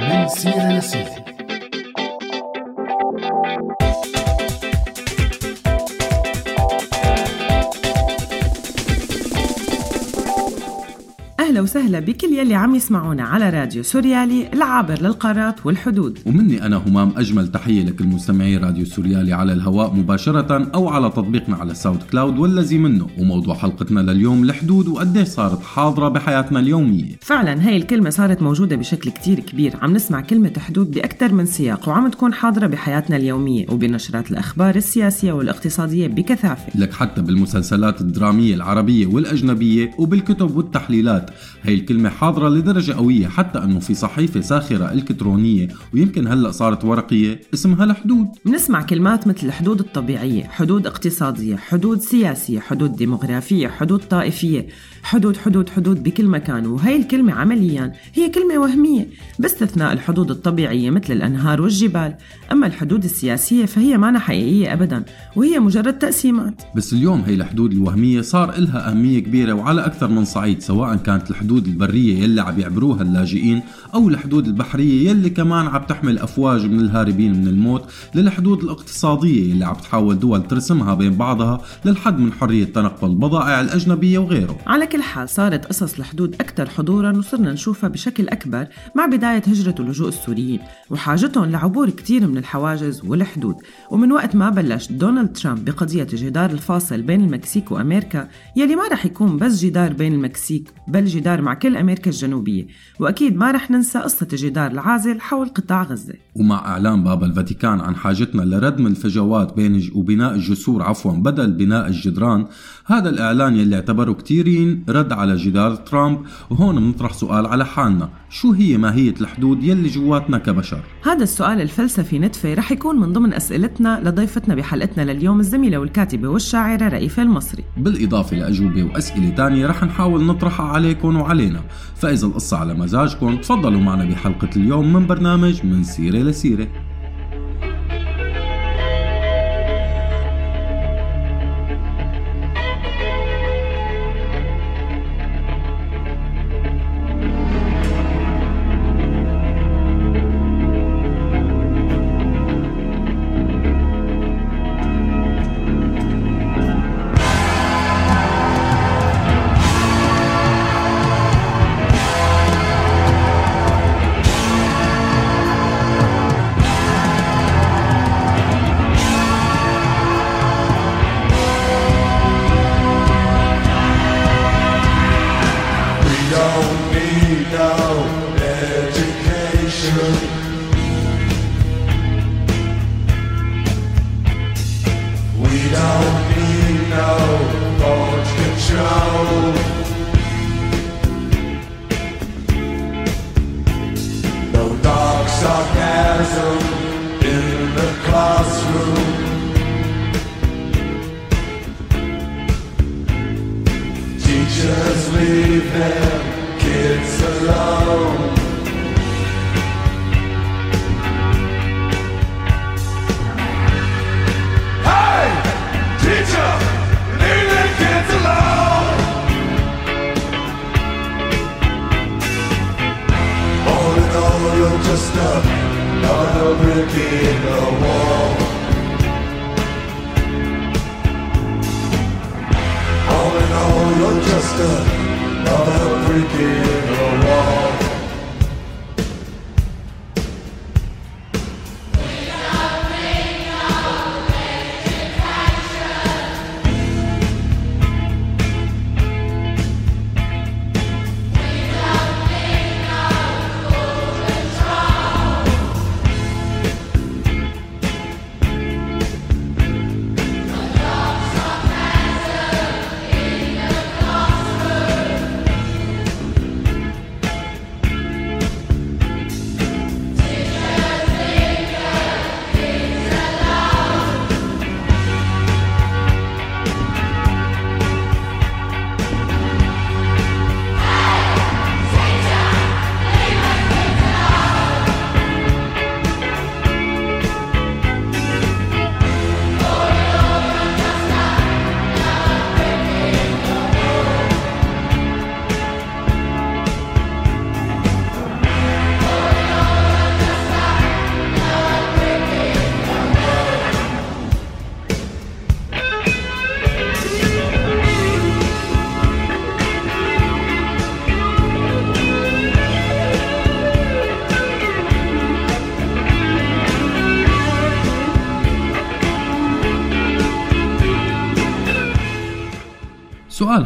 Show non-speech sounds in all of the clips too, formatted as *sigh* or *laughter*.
من سيرة لسيرة أهلا وسهلا بكل يلي عم يسمعونا على راديو سوريالي العابر للقارات والحدود. ومني أنا همام أجمل تحية لكل مستمعي راديو سوريالي على الهواء مباشرة أو على تطبيقنا على SoundCloud والذي منه. وموضوع حلقتنا لليوم الحدود وقديش صارت حاضرة بحياتنا اليومية. فعلا هاي الكلمة صارت موجودة بشكل كتير كبير. عم نسمع كلمة حدود بأكثر من سياق وعم تكون حاضرة بحياتنا اليومية وبنشرات الأخبار السياسية والاقتصادية بكثافة. لك حتى بالمسلسلات الدرامية العربية والأجنبية وبالكتب والتحليلات. هي الكلمة حاضرة لدرجة قوية حتى أنه في صحيفة ساخرة إلكترونية ويمكن هلأ صارت ورقية اسمها الحدود. بنسمع كلمات مثل الحدود الطبيعية حدود اقتصادية حدود سياسية حدود ديموغرافية حدود طائفية. حدود حدود حدود بكل مكان. وهي الكلمة عمليا هي كلمة وهمية باستثناء الحدود الطبيعية مثل الأنهار والجبال. أما الحدود السياسية فهي مانا حقيقية أبدا وهي مجرد تقسيمات. بس اليوم هي الحدود الوهمية صار إلها أهمية كبيرة وعلى أكثر من صعيد سواء كانت الحدود البرية يلي عم يعبروها اللاجئين أو الحدود البحرية يلي كمان عم تحمل أفواج من الهاربين من الموت للحدود الاقتصادية يلي عم تحاول دول ترسمها بين بعضها للحد من حرية تنقل البضائع الأجنبية وغيره. على كل حال صارت قصص الحدود أكثر حضورا وصرنا نشوفها بشكل أكبر مع بداية هجرة ولجوء السوريين وحاجتهم لعبور كتير من الحواجز والحدود. ومن وقت ما بلش دونالد ترامب بقضية الجدار الفاصل بين المكسيك وأمريكا يلي ما رح يكون بس جدار بين المكسيك بل جدار مع كل أمريكا الجنوبية. وأكيد ما رح ننسى قصة الجدار العازل حول قطاع غزة. ومع إعلان بابا الفاتيكان عن حاجتنا لردم الفجوات بين وبناء الجسور عفوا بدل بناء الجدران هذا الإعلان يلي اعتبره كتيرين رد على جدار ترامب وهون بنطرح سؤال على حالنا. شو هي ماهية الحدود يلي جواتنا كبشر؟ هذا السؤال الفلسفي نتفة رح يكون من ضمن أسئلتنا لضيفتنا بحلقتنا لليوم الزميلة والكاتبة والشاعرة رئيفة المصري. بالإضافة لأجوبة وأسئلة تانية رح نحاول نطرحها عليكم وعلينا. فإذا القصة على مزاجكم تفضلوا معنا بحلقة اليوم من برنامج من سيرة لسيرة.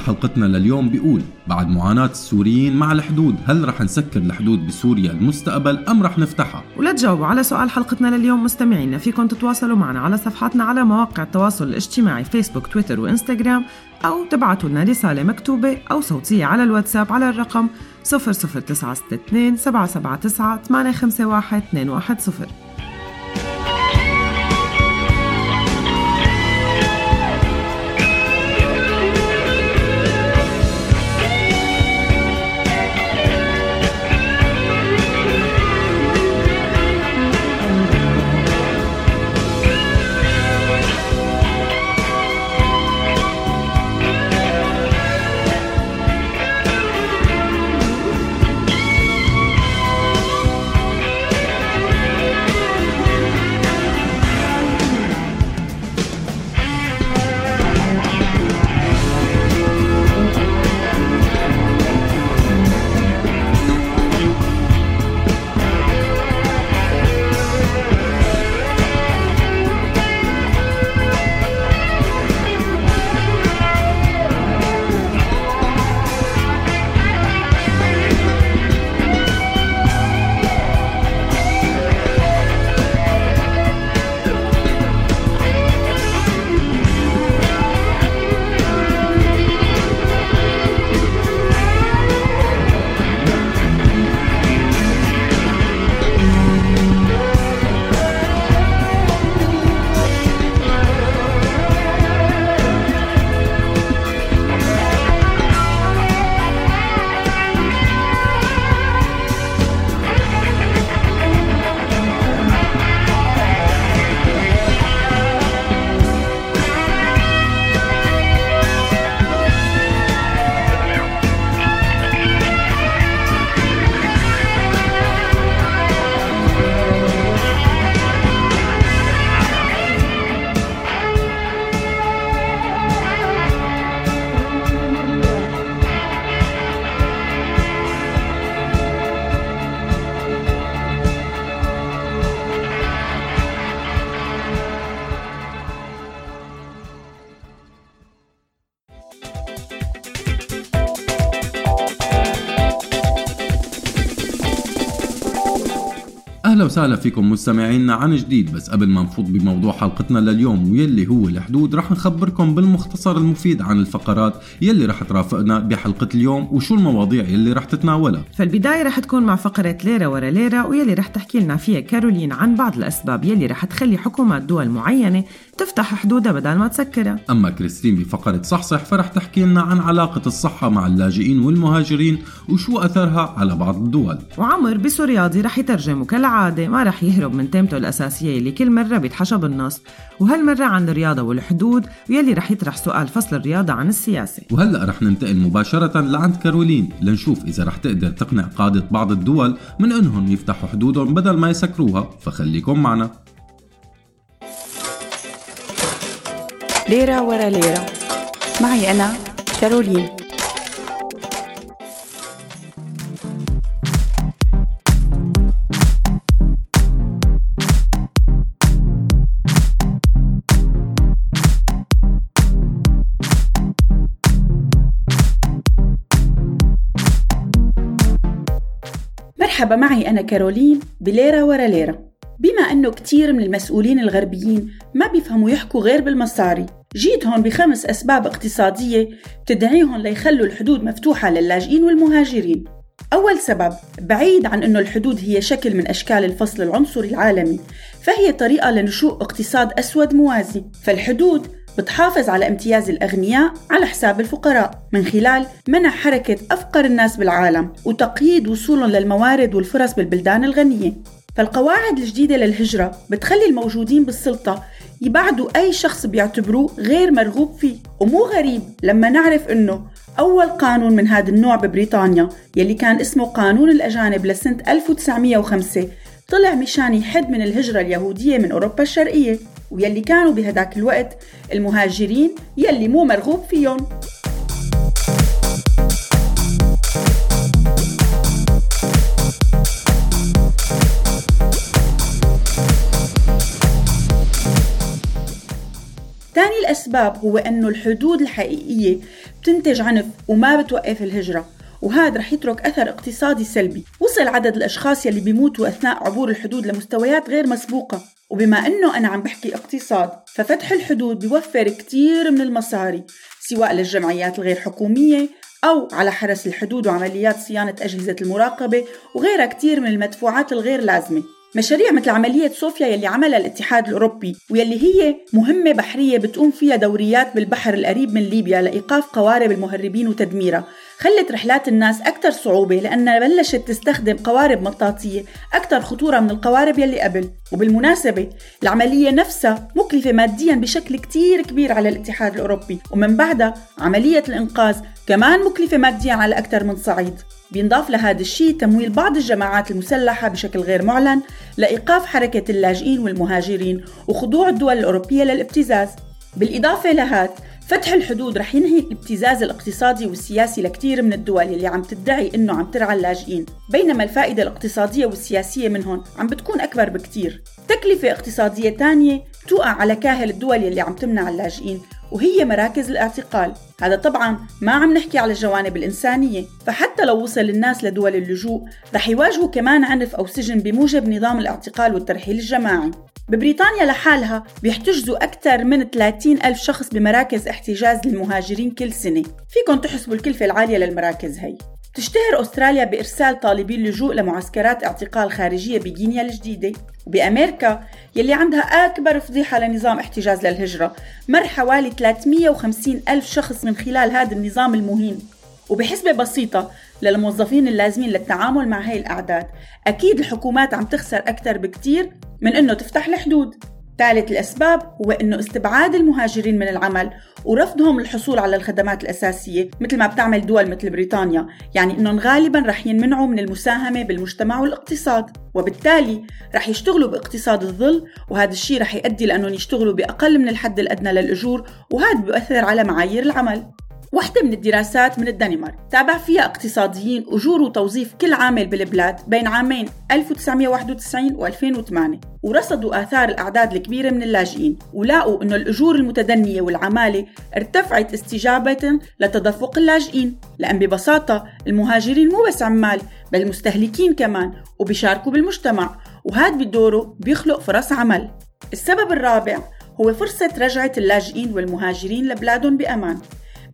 حلقتنا لليوم بيقول بعد معاناة السوريين مع الحدود هل رح نسكر الحدود بسوريا المستقبل أم رح نفتحها؟ ولا تجاوبوا على سؤال حلقتنا لليوم مستمعينا فيكم تتواصلوا معنا على صفحاتنا على مواقع التواصل الاجتماعي فيسبوك تويتر وإنستغرام أو تبعتوا لنا رسالة مكتوبة أو صوتية على الواتساب على الرقم 00962 779 851 210 وسهلا فيكم مستمعينا عن جديد. بس قبل ما نفوت بموضوع حلقتنا لليوم ويلي هو الحدود رح نخبركم بالمختصر المفيد عن الفقرات يلي رح ترافقنا بحلقة اليوم وشو المواضيع يلي رح تتناولها. فالبداية رح تكون مع فقرة ليرة ورا ليرة ويلي رح تحكي لنا فيها كارولين عن بعض الأسباب يلي رح تخلي حكومات دول معينة تفتح حدودها بدل ما تسكرها. أما كريستين بفقرة صحصح فرح تحكي لنا عن علاقة الصحة مع اللاجئين والمهاجرين وشو أثرها على بعض الدول. وعمر بسورياضي رح يترجم ما رح يهرب من تيمته الأساسية اللي كل مرة بيتحشى بالنص. وهالمرة عن الرياضة والحدود؟ ويلي رح يطرح سؤال فصل الرياضة عن السياسة. وهلأ رح ننتقل مباشرة لعند كارولين لنشوف إذا رح تقدر تقنع قادة بعض الدول من إنهم يفتحوا حدودهم بدل ما يسكروها. فخليكم معنا. ليرة ورا ليرة. معي أنا كارولين. مرحبا معي أنا كارولين بليرة ورا ليرة. بما أنه كتير من المسؤولين الغربيين ما بيفهموا يحكوا غير بالمصاري جيت هون بخمس أسباب اقتصادية تدعيهم ليخلوا الحدود مفتوحة للاجئين والمهاجرين. أول سبب بعيد عن أنه الحدود هي شكل من أشكال الفصل العنصري العالمي فهي طريقة لنشوء اقتصاد أسود موازي. فالحدود بتحافظ على امتياز الأغنياء على حساب الفقراء. من خلال منع حركة أفقر الناس بالعالم وتقييد وصولهم للموارد والفرص بالبلدان الغنية. فالقواعد الجديدة للهجرة بتخلي الموجودين بالسلطة يبعدوا أي شخص بيعتبروه غير مرغوب فيه. ومو غريب لما نعرف أنه أول قانون من هذا النوع ببريطانيا يلي كان اسمه قانون الأجانب لسنة 1905 طلع مشان يحد من الهجرة اليهودية من أوروبا الشرقية ويلي كانوا بهداك الوقت المهاجرين يلي مو مرغوب فيهم. تاني الأسباب هو أنه الحدود الحقيقية بتنتج عنف وما بتوقف الهجرة. وهذا رح يترك أثر اقتصادي سلبي. وصل عدد الأشخاص يلي بيموتوا أثناء عبور الحدود لمستويات غير مسبوقة. وبما أنه أنا عم بحكي اقتصاد ففتح الحدود بيوفر كتير من المصاري سواء للجمعيات الغير حكومية أو على حرس الحدود وعمليات صيانة أجهزة المراقبة وغيرها كتير من المدفوعات الغير لازمة. مشاريع مثل عملية صوفيا يلي عملها الاتحاد الأوروبي ويلي هي مهمة بحرية بتقوم فيها دوريات بالبحر القريب من ليبيا لإيقاف قوارب المهربين وتدميرها. خلت رحلات الناس أكثر صعوبة لأنها بلشت تستخدم قوارب مطاطية أكثر خطورة من القوارب يلي قبل. وبالمناسبة العملية نفسها مكلفة ماديا بشكل كتير كبير على الاتحاد الأوروبي. ومن بعدها عملية الإنقاذ كمان مكلفة ماديا على أكثر من صعيد. بينضاف لهذا الشيء تمويل بعض الجماعات المسلحة بشكل غير معلن لإيقاف حركة اللاجئين والمهاجرين وخضوع الدول الأوروبية للابتزاز. بالإضافة لهذا فتح الحدود رح ينهي الابتزاز الاقتصادي والسياسي لكثير من الدول اللي عم تدعي إنه عم ترعى اللاجئين بينما الفائدة الاقتصادية والسياسية منهم عم بتكون أكبر بكتير. تكلفة اقتصادية تانية توقع على كاهل الدول اللي عم تمنع اللاجئين وهي مراكز الاعتقال. هذا طبعا ما عم نحكي على الجوانب الإنسانية. فحتى لو وصل الناس لدول اللجوء رح يواجهوا كمان عنف أو سجن بموجب نظام الاعتقال والترحيل الجماعي. ببريطانيا لحالها بيحتجزوا أكثر من 30 ألف شخص بمراكز احتجاز للمهاجرين كل سنة. فيكم تحسبوا الكلفة العالية للمراكز هي. تشتهر أستراليا بإرسال طالبي اللجوء لمعسكرات اعتقال خارجية بغينيا الجديدة. وبأمريكا يلي عندها أكبر فضيحة لنظام احتجاز للهجرة. مر حوالي 350 ألف شخص من خلال هذا النظام المهين. وبحسبة بسيطة للموظفين اللازمين للتعامل مع هاي الأعداد أكيد الحكومات عم تخسر أكثر بكتير من أنه تفتح الحدود. ثالث الأسباب هو أنه استبعاد المهاجرين من العمل ورفضهم الحصول على الخدمات الأساسية مثل ما بتعمل دول مثل بريطانيا يعني أنهم غالبا رح ينمنعوا من المساهمة بالمجتمع والاقتصاد وبالتالي رح يشتغلوا باقتصاد الظل وهذا الشيء رح يؤدي لأنهم يشتغلوا بأقل من الحد الأدنى للأجور وهذا بيؤثر على معايير العمل. واحدة من الدراسات من الدنمارك. تابع فيها اقتصاديين أجور وتوظيف كل عامل بالبلاد بين عامين 1991 و 2008 ورصدوا آثار الأعداد الكبيرة من اللاجئين ولاقوا أنه الأجور المتدنية والعمالة ارتفعت استجابة لتدفق اللاجئين لأن ببساطة المهاجرين مو بس عمال بل مستهلكين كمان وبيشاركوا بالمجتمع وهذا بدوره بيخلق فرص عمل. السبب الرابع هو فرصة رجعة اللاجئين والمهاجرين لبلادهم بأمان.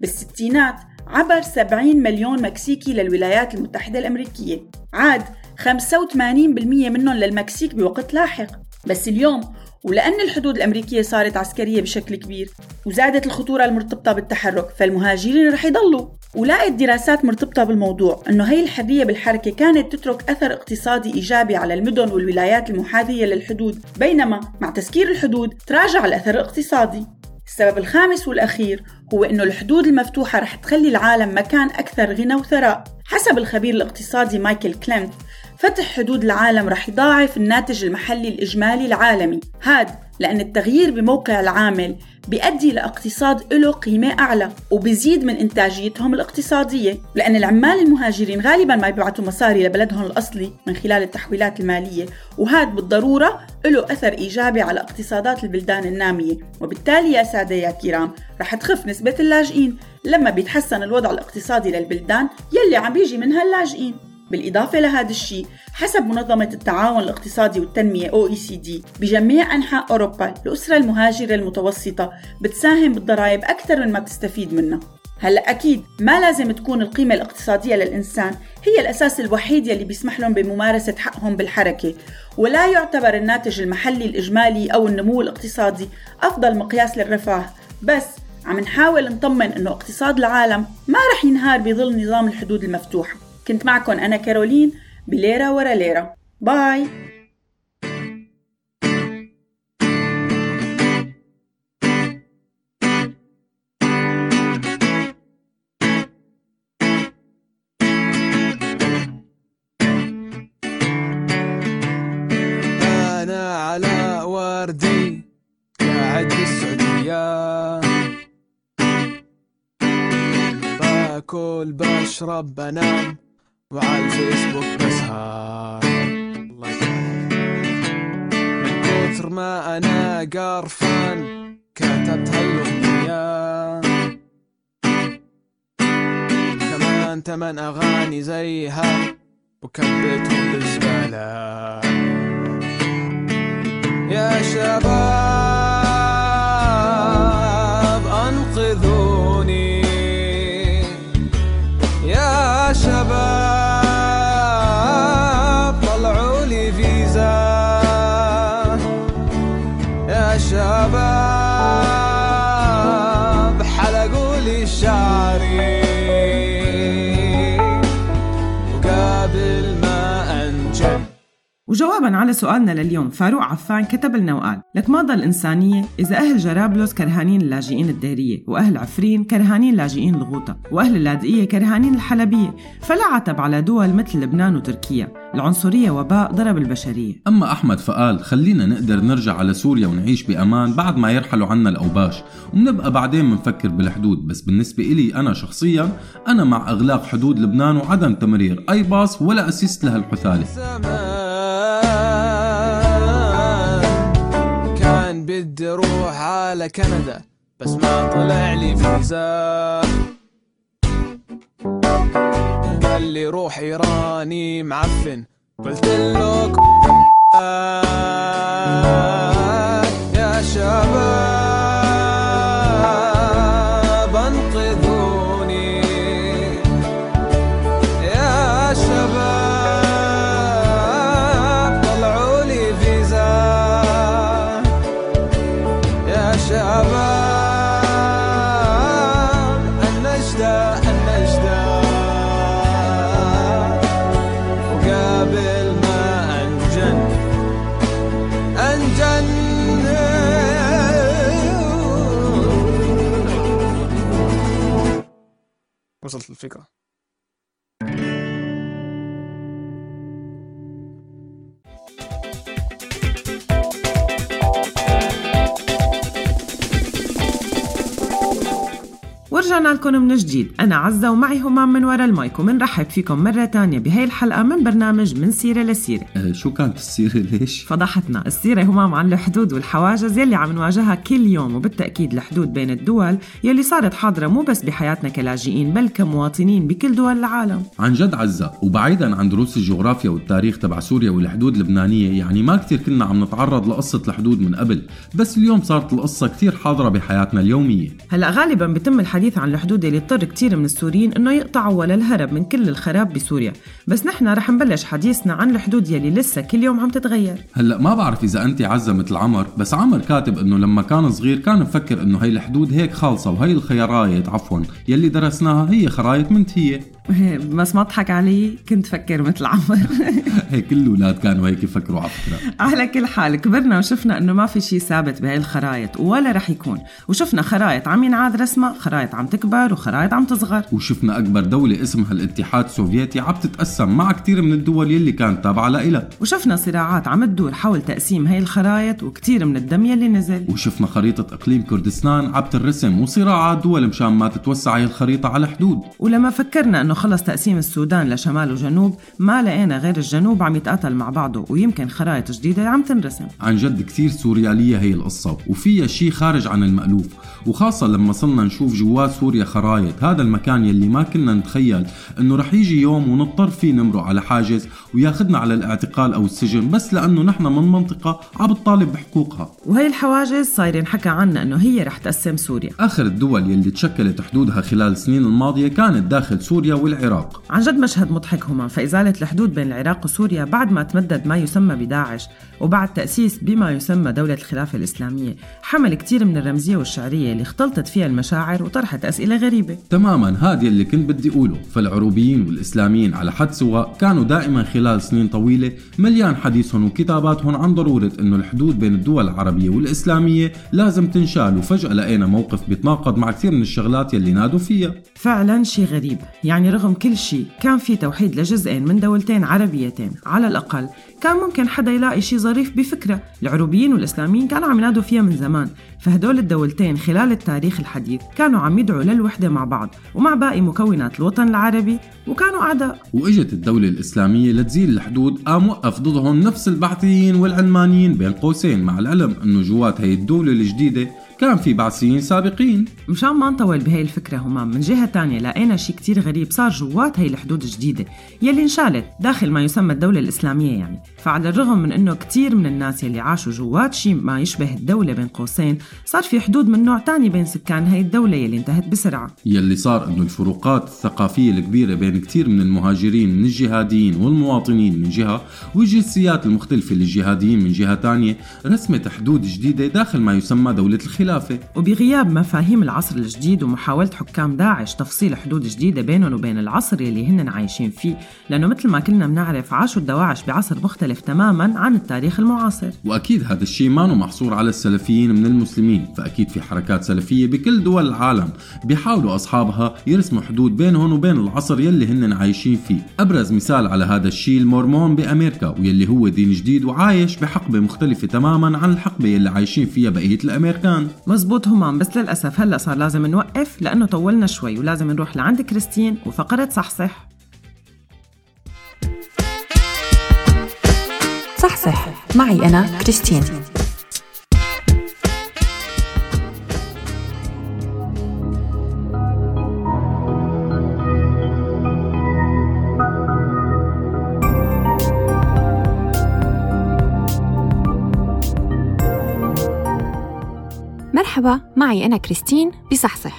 بالستينات عبر 70 مليون مكسيكي للولايات المتحدة الأمريكية. عاد 85% منهم للمكسيك بوقت لاحق. بس اليوم ولأن الحدود الأمريكية صارت عسكرية بشكل كبير وزادت الخطورة المرتبطة بالتحرك فالمهاجرين رح يضلوا. ولقت دراسات مرتبطة بالموضوع أنه هي الحرية بالحركة كانت تترك أثر اقتصادي إيجابي على المدن والولايات المحاذية للحدود. بينما مع تسكير الحدود تراجع الأثر الاقتصادي. السبب الخامس والأخير هو أنه الحدود المفتوحة رح تخلي العالم مكان أكثر غنى وثراء. حسب الخبير الاقتصادي مايكل كلينت فتح حدود العالم رح يضاعف الناتج المحلي الإجمالي العالمي. هاد لأن التغيير بموقع العامل بيؤدي لاقتصاد له قيمة أعلى وبزيد من إنتاجيتهم الاقتصادية. لأن العمال المهاجرين غالبا ما بيبعتوا مصاري لبلدهم الأصلي من خلال التحويلات المالية. وهذا بالضرورة له أثر إيجابي على اقتصادات البلدان النامية. وبالتالي يا سادة يا كرام رح تخف نسبة اللاجئين. لما بيتحسن الوضع الاقتصادي للبلدان يلي عم بيجي منها اللاجئين. بالإضافة لهذا الشيء حسب منظمة التعاون الاقتصادي والتنمية OECD بجميع أنحاء أوروبا الأسرة المهاجرة المتوسطة بتساهم بالضرائب أكثر من ما بتستفيد منها. هلأ أكيد ما لازم تكون القيمة الاقتصادية للإنسان هي الأساس الوحيد يلي بيسمح لهم بممارسة حقهم بالحركة ولا يعتبر الناتج المحلي الإجمالي أو النمو الاقتصادي أفضل مقياس للرفاه. بس عم نحاول نطمن إنه اقتصاد العالم ما رح ينهار بظل نظام الحدود المفتوحه كنت معكم أنا كارولين بليرة ورا ليرة. باي. وردي قاعد بالسعودية باكل بشرب بنام وعلى الفيسبوك بسهر الله. من كثر ما أنا قرفان كتبت هالأغنية. كان تمن أغاني زيها وكبتهم بالزبالة. يا شباب وجوابا على سؤالنا لليوم. فاروق عفان كتب لنا وقال لك ما ضل إنسانية إذا أهل جرابلس كرهانين اللاجئين الديرية وأهل عفرين كرهانين لاجئين الغوطة وأهل اللاذقية كرهانين الحلبية فلا عتب على دول مثل لبنان وتركيا. العنصرية وباء ضرب البشرية. أما أحمد فقال خلينا نقدر نرجع على سوريا ونعيش بأمان بعد ما يرحلوا عنا الأوباش ومنبقى بعدين منفكر بالحدود. بس بالنسبة إلي أنا شخصيا أنا مع إغلاق حدود لبنان وعدم تمرير أي pass ولا assist لها بدي أروح على كندا بس ما طلع لي فيزا. قال لي روح إيراني معفن. قلت له لكم من جديد أنا عزة ومعي همام من وراء المايك ومنرحب فيكم مرة تانية بهاي الحلقة من برنامج من سيرة لسيرة. أه شو كانت السيرة؟ ليش؟ فضحتنا. السيرة همام عن الحدود والحواجز يلي عم نواجهها كل يوم وبالتأكيد الحدود بين الدول يلي صارت حاضرة مو بس بحياتنا كلاجئين بل كمواطنين بكل دول العالم. عن جد عزة وبعيدا عن دروس الجغرافيا والتاريخ تبع سوريا والحدود اللبنانية يعني ما كتير كنا عم نتعرض لقصة الحدود من قبل بس اليوم صارت القصة كتير حاضرة بحياتنا اليومية. هلأ غالبا بيتم الحديث عن الحدود اللي اضطر كتير من السوريين إنه يقطعوا ولا الهرب من كل الخراب بسوريا. بس نحن رح نبلش حديثنا عن الحدود يلي لسه كل يوم عم تتغير. هلأ ما بعرف إذا انت عزة مثل عمر بس عمر كاتب إنه لما كان صغير كان مفكر إنه هي الحدود هيك خالصة وهي الخيرايط عفوا يلي درسناها هي خرايط منتهية. *laughs* بس ما اضحك علي كنت فكر مثل عمر. *laughs* هيك كل الأولاد كانوا هيك يفكروا على فكرة. على كل حال كبرنا وشفنا إنه ما في شيء ثابت بهاي الخرايط ولا رح يكون. وشفنا خرايط عم ينعاد رسمها خرايط عم تكبر وخرايط عم تصغر. وشفنا أكبر دولة اسمها الاتحاد السوفيتي عم تتقسم مع كتير من الدول يلي كانت تابعة لإلها. وشفنا صراعات عم تدور حول تقسيم هاي الخرايط وكتير من الدم يلي نزل. وشفنا خريطة إقليم كردستان عم ترسم وصراعات دول مشان ما تتوسع هي الخريطة على حدود ولما فكرنا إنه خلص تقسيم السودان لشمال وجنوب ما لقينا غير الجنوب عم يتقاتل مع بعضه ويمكن خرايط جديدة عم تنرسم. عن جد كتير سوريالية هي القصة وفيها شي خارج عن المألوف وخاصة لما صرنا نشوف جوات سوريا خرايط هذا المكان يلي ما كنا نتخيل إنه رح يجي يوم ونضطر فيه نمرق على حاجز وياخدنا على الاعتقال أو السجن بس لأنه نحن من منطقة عم بتطالب بحقوقها. وهي الحواجز صاير ينحكى عنها إنه هي رح تقسم سوريا. آخر الدول يلي تشكلت حدودها خلال السنين الماضية كانت داخل سوريا والعراق. عن جد مشهد مضحك هما فإزالة الحدود بين العراق وسوريا بعد ما تمدد ما يسمى بداعش وبعد تأسيس بما يسمى دولة الخلافة الإسلامية. حمل كتير من الرمزية والشعرية اللي اختلطت فيها المشاعر وطرحت أسئلة غريبة. تماما هذا اللي كنت بدي أقوله. فالعروبيين والإسلاميين على حد سواء كانوا دائما خلال سنين طويلة مليان حديثهم وكتاباتهم عن ضرورة إنه الحدود بين الدول العربية والإسلامية لازم تنشال. وفجأة لقينا موقف بيتناقض مع كثير من الشغلات يلي نادوا فيها. فعلا شيء غريب. يعني رغم كل شيء كان في توحيد لجزئين من دولتين عربيتين. على الأقل كان ممكن حدا يلاقي شيء ظريف بفكرة. العروبيين والإسلاميين كانوا عم ينادوا فيها من زمان. فهدول الدولتين خلال التاريخ الحديث كانوا عم يدعوا للوحدة مع بعض ومع باقي مكونات الوطن العربي وكانوا أعداء. وإجت الدولة الإسلامية لتزيل الحدود قام وقف ضدهم نفس البعثيين والعلمانيين بين قوسين مع العلم أنه جوات هي الدولة الجديدة كان في بعثيين سابقين. مشان ما نطول بهي الفكرة همام من جهة تانية لقينا شي كتير غريب صار جوات هي الحدود الجديدة يلي انشالت داخل ما يسمى الدولة الإسلامية يعني. فعلى الرغم من إنه كتير من الناس يلي عاشوا جوات شي ما يشبه الدولة بين قوسين صار في حدود من نوع تاني بين سكان هي الدولة يلي انتهت بسرعة. يلي صار إنه الفروقات الثقافية الكبيرة بين كتير من المهاجرين من الجهاديين والمواطنين من جهة والجنسيات المختلفة للجهاديين من جهة تانية رسمت حدود جديدة داخل ما يسمى دولة الخلافة وبغياب مفاهيم العصر الجديد ومحاولة حكام داعش تفصيل حدود جديدة بينهم وبين العصر يلي هن عايشين فيه. لأنه مثل ما كلنا بنعرف عاشوا الدواعش بعصر مختلف تماما عن التاريخ المعاصر. وأكيد هذا الشيء ما محصور على السلفيين من المسلمين. فأكيد في حركات سلفية بكل دول العالم بيحاولوا أصحابها يرسموا حدود بينهم وبين العصر يلي هن عايشين فيه. أبرز مثال على هذا الشيء المورمون بأمريكا واللي هو دين جديد وعايش بحقبة مختلفة تماما عن الحقبة يلي عايشين فيها بقية الأمريكان. مزبوط همام بس للأسف هلأ صار لازم نوقف لأنه طولنا شوي ولازم نروح لعند كريستين وفقرة صحصح صحصح معي أنا كريستين. مرحبا معي أنا كريستين بصحصح.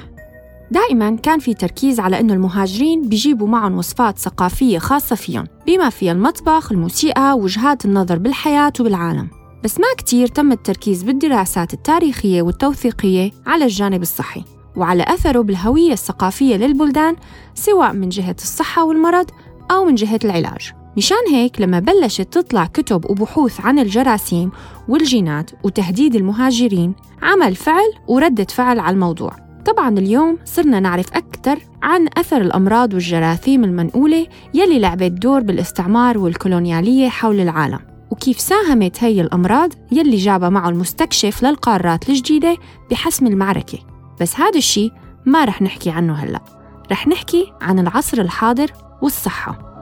دائما كان في تركيز على أنه المهاجرين بيجيبوا معهم وصفات ثقافية خاصة فيهم بما فيها المطبخ، الموسيقى، وجهات النظر بالحياة وبالعالم. بس ما كتير تم التركيز بالدراسات التاريخية والتوثيقية على الجانب الصحي وعلى أثره بالهوية الثقافية للبلدان سواء من جهة الصحة والمرض أو من جهة العلاج. مشان هيك لما بلشت تطلع كتب وبحوث عن الجراثيم والجينات وتهديد المهاجرين عمل فعل وردة فعل على الموضوع. طبعا اليوم صرنا نعرف أكثر عن أثر الأمراض والجراثيم المنقولة يلي لعبت دور بالاستعمار والكولونيالية حول العالم. وكيف ساهمت هي الأمراض يلي جابها معه المستكشف للقارات الجديدة بحسم المعركة. بس هذا الشيء ما رح نحكي عنه هلأ. رح نحكي عن العصر الحاضر والصحة.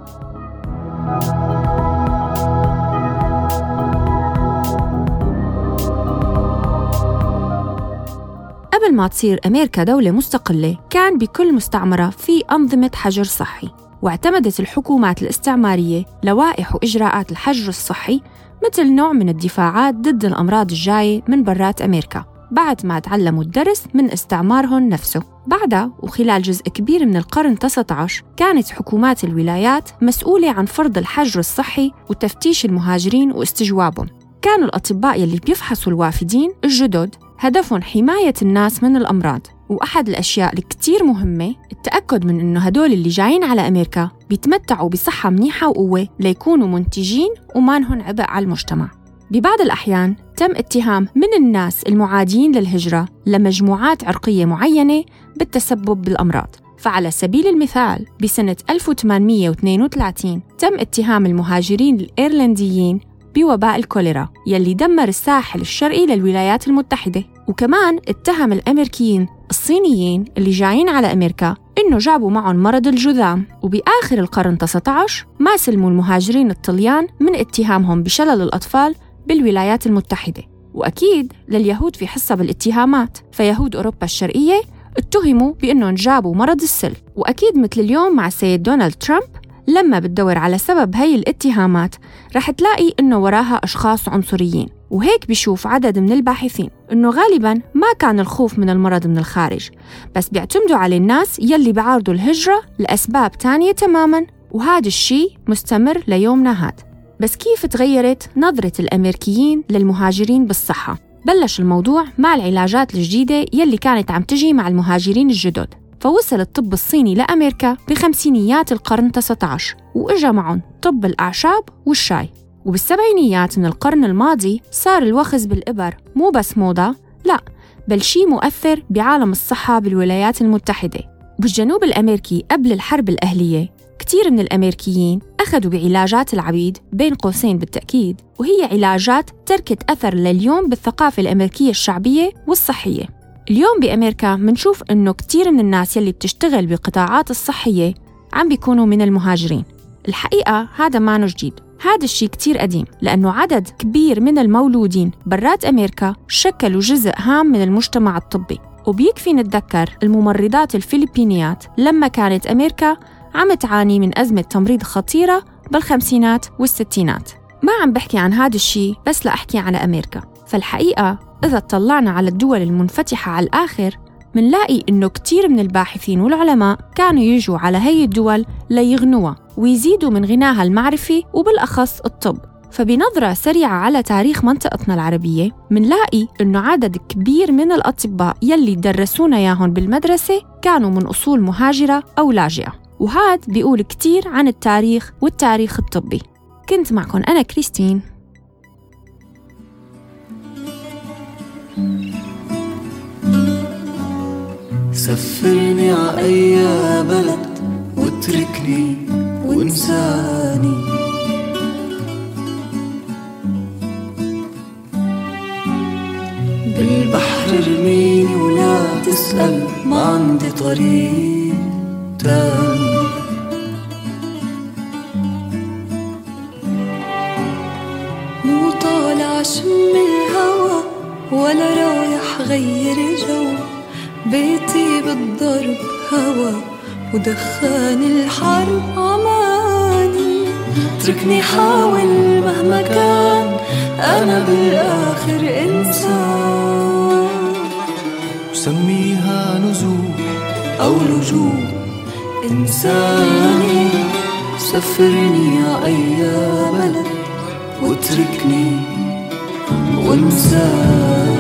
قبل ما تصير أمريكا دولة مستقلة كان بكل مستعمرة في أنظمة حجر صحي واعتمدت الحكومات الاستعمارية لوائح وإجراءات الحجر الصحي مثل نوع من الدفاعات ضد الأمراض الجاية من برات أمريكا. بعد ما تعلموا الدرس من استعمارهم نفسه. بعدها وخلال جزء كبير من القرن 19 كانت حكومات الولايات مسؤولة عن فرض الحجر الصحي وتفتيش المهاجرين واستجوابهم. كانوا الأطباء يلي بيفحصوا الوافدين الجدد هدفهم حماية الناس من الأمراض. وأحد الأشياء الكتير مهمة التأكد من إنه هدول اللي جايين على أمريكا بيتمتعوا بصحة منيحة وقوة ليكونوا منتجين وما انهن عبء على المجتمع. ببعض الأحيان تم اتهام من الناس المعادين للهجرة لمجموعات عرقية معينة بالتسبب بالأمراض. فعلى سبيل المثال بسنة 1832 تم اتهام المهاجرين الإيرلنديين بوباء الكوليرا يلي دمر الساحل الشرقي للولايات المتحدة. وكمان اتهم الأمريكيين الصينيين اللي جايين على أمريكا إنه جابوا معهم مرض الجذام. وبآخر القرن 19 ما سلموا المهاجرين الطليان من اتهامهم بشلل الأطفال بالولايات المتحدة. وأكيد لليهود في حصة بالاتهامات. فيهود أوروبا الشرقية اتهموا بأنهم جابوا مرض السل وأكيد مثل اليوم مع السيد دونالد ترامب لما بتدور على سبب هي الاتهامات رح تلاقي إنه وراها أشخاص عنصريين. وهيك بيشوف عدد من الباحثين إنه غالباً ما كان الخوف من المرض من الخارج. بس بيعتمدوا على الناس يلي بيعارضوا الهجرة لأسباب تانية تماماً. وهذا الشيء مستمر ليومنا هاد بس كيف تغيرت نظرة الأمريكيين للمهاجرين بالصحة؟ بلش الموضوع مع العلاجات الجديدة يلي كانت عم تجي مع المهاجرين الجدد فوصل الطب الصيني لأمريكا بخمسينيات القرن 19 وإجا معهم طب الأعشاب والشاي وبالسبعينيات من القرن الماضي صار الوخز بالإبر مو بس موضة لا بل شيء مؤثر بعالم الصحة بالولايات المتحدة بالجنوب الأمريكي قبل الحرب الأهلية كتير من الأمريكيين أخذوا بعلاجات العبيد بين قوسين بالتأكيد وهي علاجات تركت أثر لليوم بالثقافة الأمريكية الشعبية والصحية. اليوم بأمريكا منشوف إنه كتير من الناس يلي بتشتغل بالقطاعات الصحية عم بيكونوا من المهاجرين. الحقيقة هذا ما جديد هذا الشيء كتير قديم لأنه عدد كبير من المولودين برات أمريكا شكلوا جزء هام من المجتمع الطبي. وبيكفي نتذكر الممرضات الفلبينيات لما كانت أمريكا عم تعاني من أزمة تمريض خطيرة بالخمسينات والستينات. ما عم بحكي عن هذا الشيء بس لأحكي عن أمريكا. فالحقيقة إذا اطلعنا على الدول المنفتحة على الآخر منلاقي إنه كتير من الباحثين والعلماء كانوا يجوا على هي الدول ليغنوها ويزيدوا من غناها المعرفي وبالأخص الطب. فبنظرة سريعة على تاريخ منطقتنا العربية منلاقي إنه عدد كبير من الأطباء يلي درسونا ياهن بالمدرسة كانوا من أصول مهاجرة أو لاجئة. وهذا بيقول كتير عن التاريخ والتاريخ الطبي. كنت معكم أنا كريستين. سفرني ع أي بلد واتركني وانساني. بالبحر ارميني ولا تسأل ما عندي طريق تاني. ولا رايح غير جو. بيتي بالضرب هوا ودخان الحرب عماني اتركني حاول مهما كان أنا بالآخر إنسان. وسميها نزول أو لجوء إنساني سفرني يا أي بلد واتركني وانساني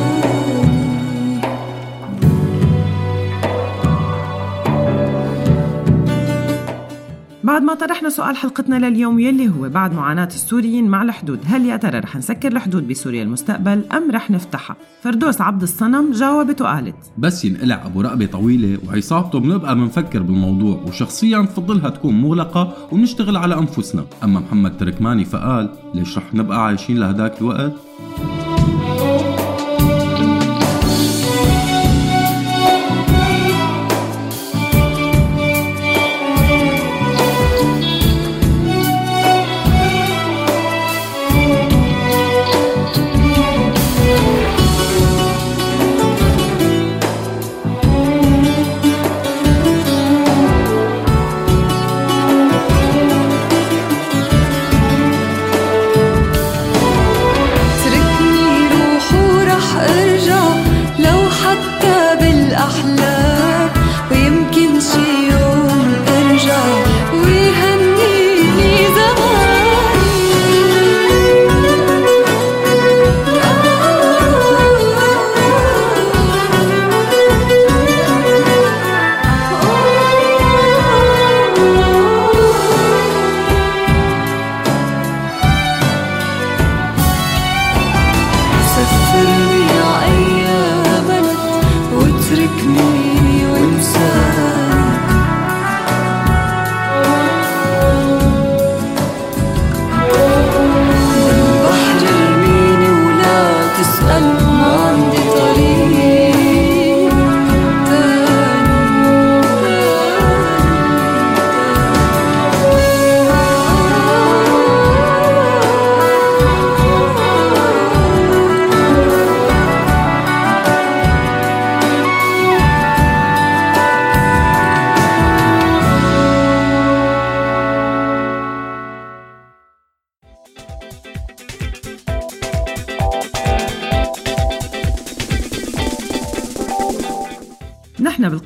بعد ما طرحنا سؤال حلقتنا لليوم يلي هو بعد معاناة السوريين مع الحدود هل يا ترى رح نسكر الحدود بسوريا المستقبل أم رح نفتحها؟ فردوس عبد الصنم جاوبت وقالت بس ينقلع أبو رقبة طويلة وعصابته بنبقى بنفكر بالموضوع وشخصيا بفضلها تكون مغلقة ونشتغل على أنفسنا أما محمد تركماني فقال ليش رح نبقى عايشين لهداك الوقت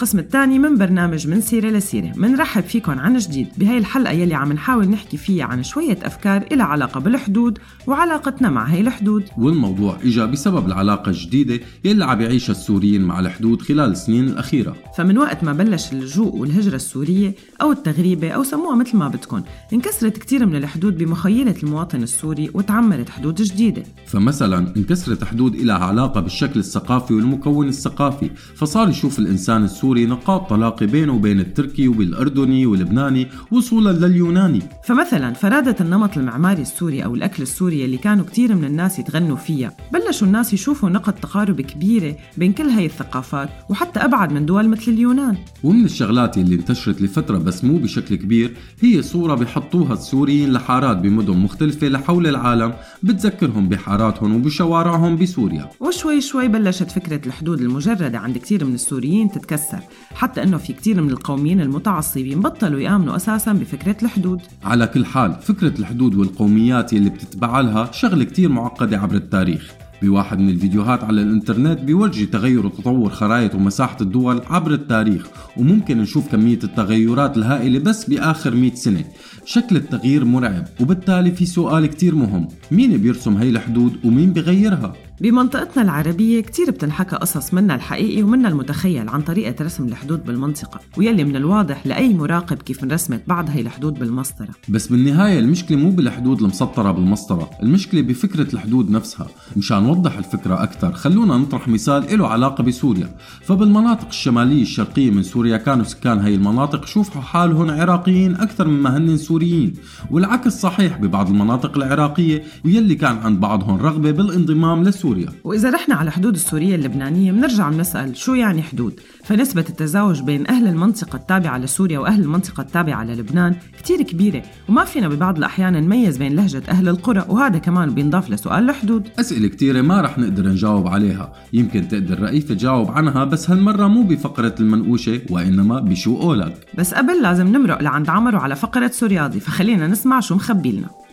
نحن بالقسم الثاني من برنامج من سيرة لسيرة. منرحب فيكم عن جديد بهاي الحلقة يلي عم نحاول نحكي فيها عن شوية أفكار إلها علاقة بالحدود وعلاقتنا مع هاي الحدود. والموضوع اجى بسبب العلاقة الجديدة يلي عم يعيشها السوريين مع الحدود خلال السنين الأخيرة. فمن وقت ما بلش اللجوء والهجرة السورية أو التغريبة أو سموها مثل ما بدكم انكسرت كتير من الحدود بمخيلة المواطن السوري وتعمرت حدود جديدة. فمثلا انكسرت حدود إلها علاقة بالشكل الثقافي والمكون الثقافي فصار يشوف الإنسان السوري نقاط تلاقي بينه وبين التركي وبالأردني واللبناني وصولا لليوناني. فمثلا فرادة النمط المعماري السوري أو الأكل السوري اللي كانوا كتير من الناس يتغنوا فيها بلشوا الناس يشوفوا نقط تقارب كبيرة بين كل هاي الثقافات وحتى أبعد من دول مثل اليونان. ومن الشغلات اللي انتشرت لفترة بس مو بشكل كبير هي صورة بحطوها السوريين لحارات بمدن مختلفة لحول العالم بتذكرهم بحاراتهم وبشوارعهم بسوريا. وشوي شوي بلشت فكرة الحدود المجردة عند كتير من السوريين تتكسر حتى أنه في كتير من القوميين المتعصبين بطلوا يآمنوا أساسا بفكرة الحدود. على كل حال فكرة الحدود والقوميات اللي بتتبع لها شغلة كتير معقدة عبر التاريخ. بواحد من الفيديوهات على الإنترنت بيورجي تغير وتطور خرائط ومساحة الدول عبر التاريخ وممكن نشوف كمية التغيرات الهائلة بس بآخر 100 سنة. شكل التغيير مرعب وبالتالي في سؤال كتير مهم مين بيرسم هاي الحدود ومين بيغيرها؟ بمنطقتنا العربية كتير بتنحكى قصص منها الحقيقي ومنها المتخيل عن طريقة رسم الحدود بالمنطقة ويلي من الواضح لأي مراقب كيف انرسمت بعض هاي الحدود بالمسطرة. بس بالنهاية المشكلة مو بالحدود المسطرة بالمسطرة المشكلة بفكرة الحدود نفسها. مشان نوضح الفكرة أكثر خلونا نطرح مثال له علاقة بسوريا. فبالمناطق الشمالية الشرقية من سوريا كانوا سكان هاي المناطق شوفوا حالهم عراقيين أكثر مما هن سوريين. والعكس صحيح ببعض المناطق العراقية ويلي كان عند بعضهم رغبة بالانضمام لسوريا. وإذا رحنا على حدود السورية اللبنانية بنرجع بنسأل شو يعني حدود؟ فنسبة التزاوج بين أهل المنطقة التابعة لسوريا وأهل المنطقة التابعة للبنان كتير كبيرة وما فينا ببعض الأحيان نميز بين لهجة أهل القرى وهذا كمان بينضاف لسؤال الحدود. أسئلة كتيرة ما رح نقدر نجاوب عليها. يمكن تقدر رئيفة تجاوب عنها بس هالمرة مو بفقرة المنقوشة وإنما بشو قولك. بس قبل لازم نمرق لعند عمرو على فقرة سورياضي فخلينا نسمع شو مخبي لنا.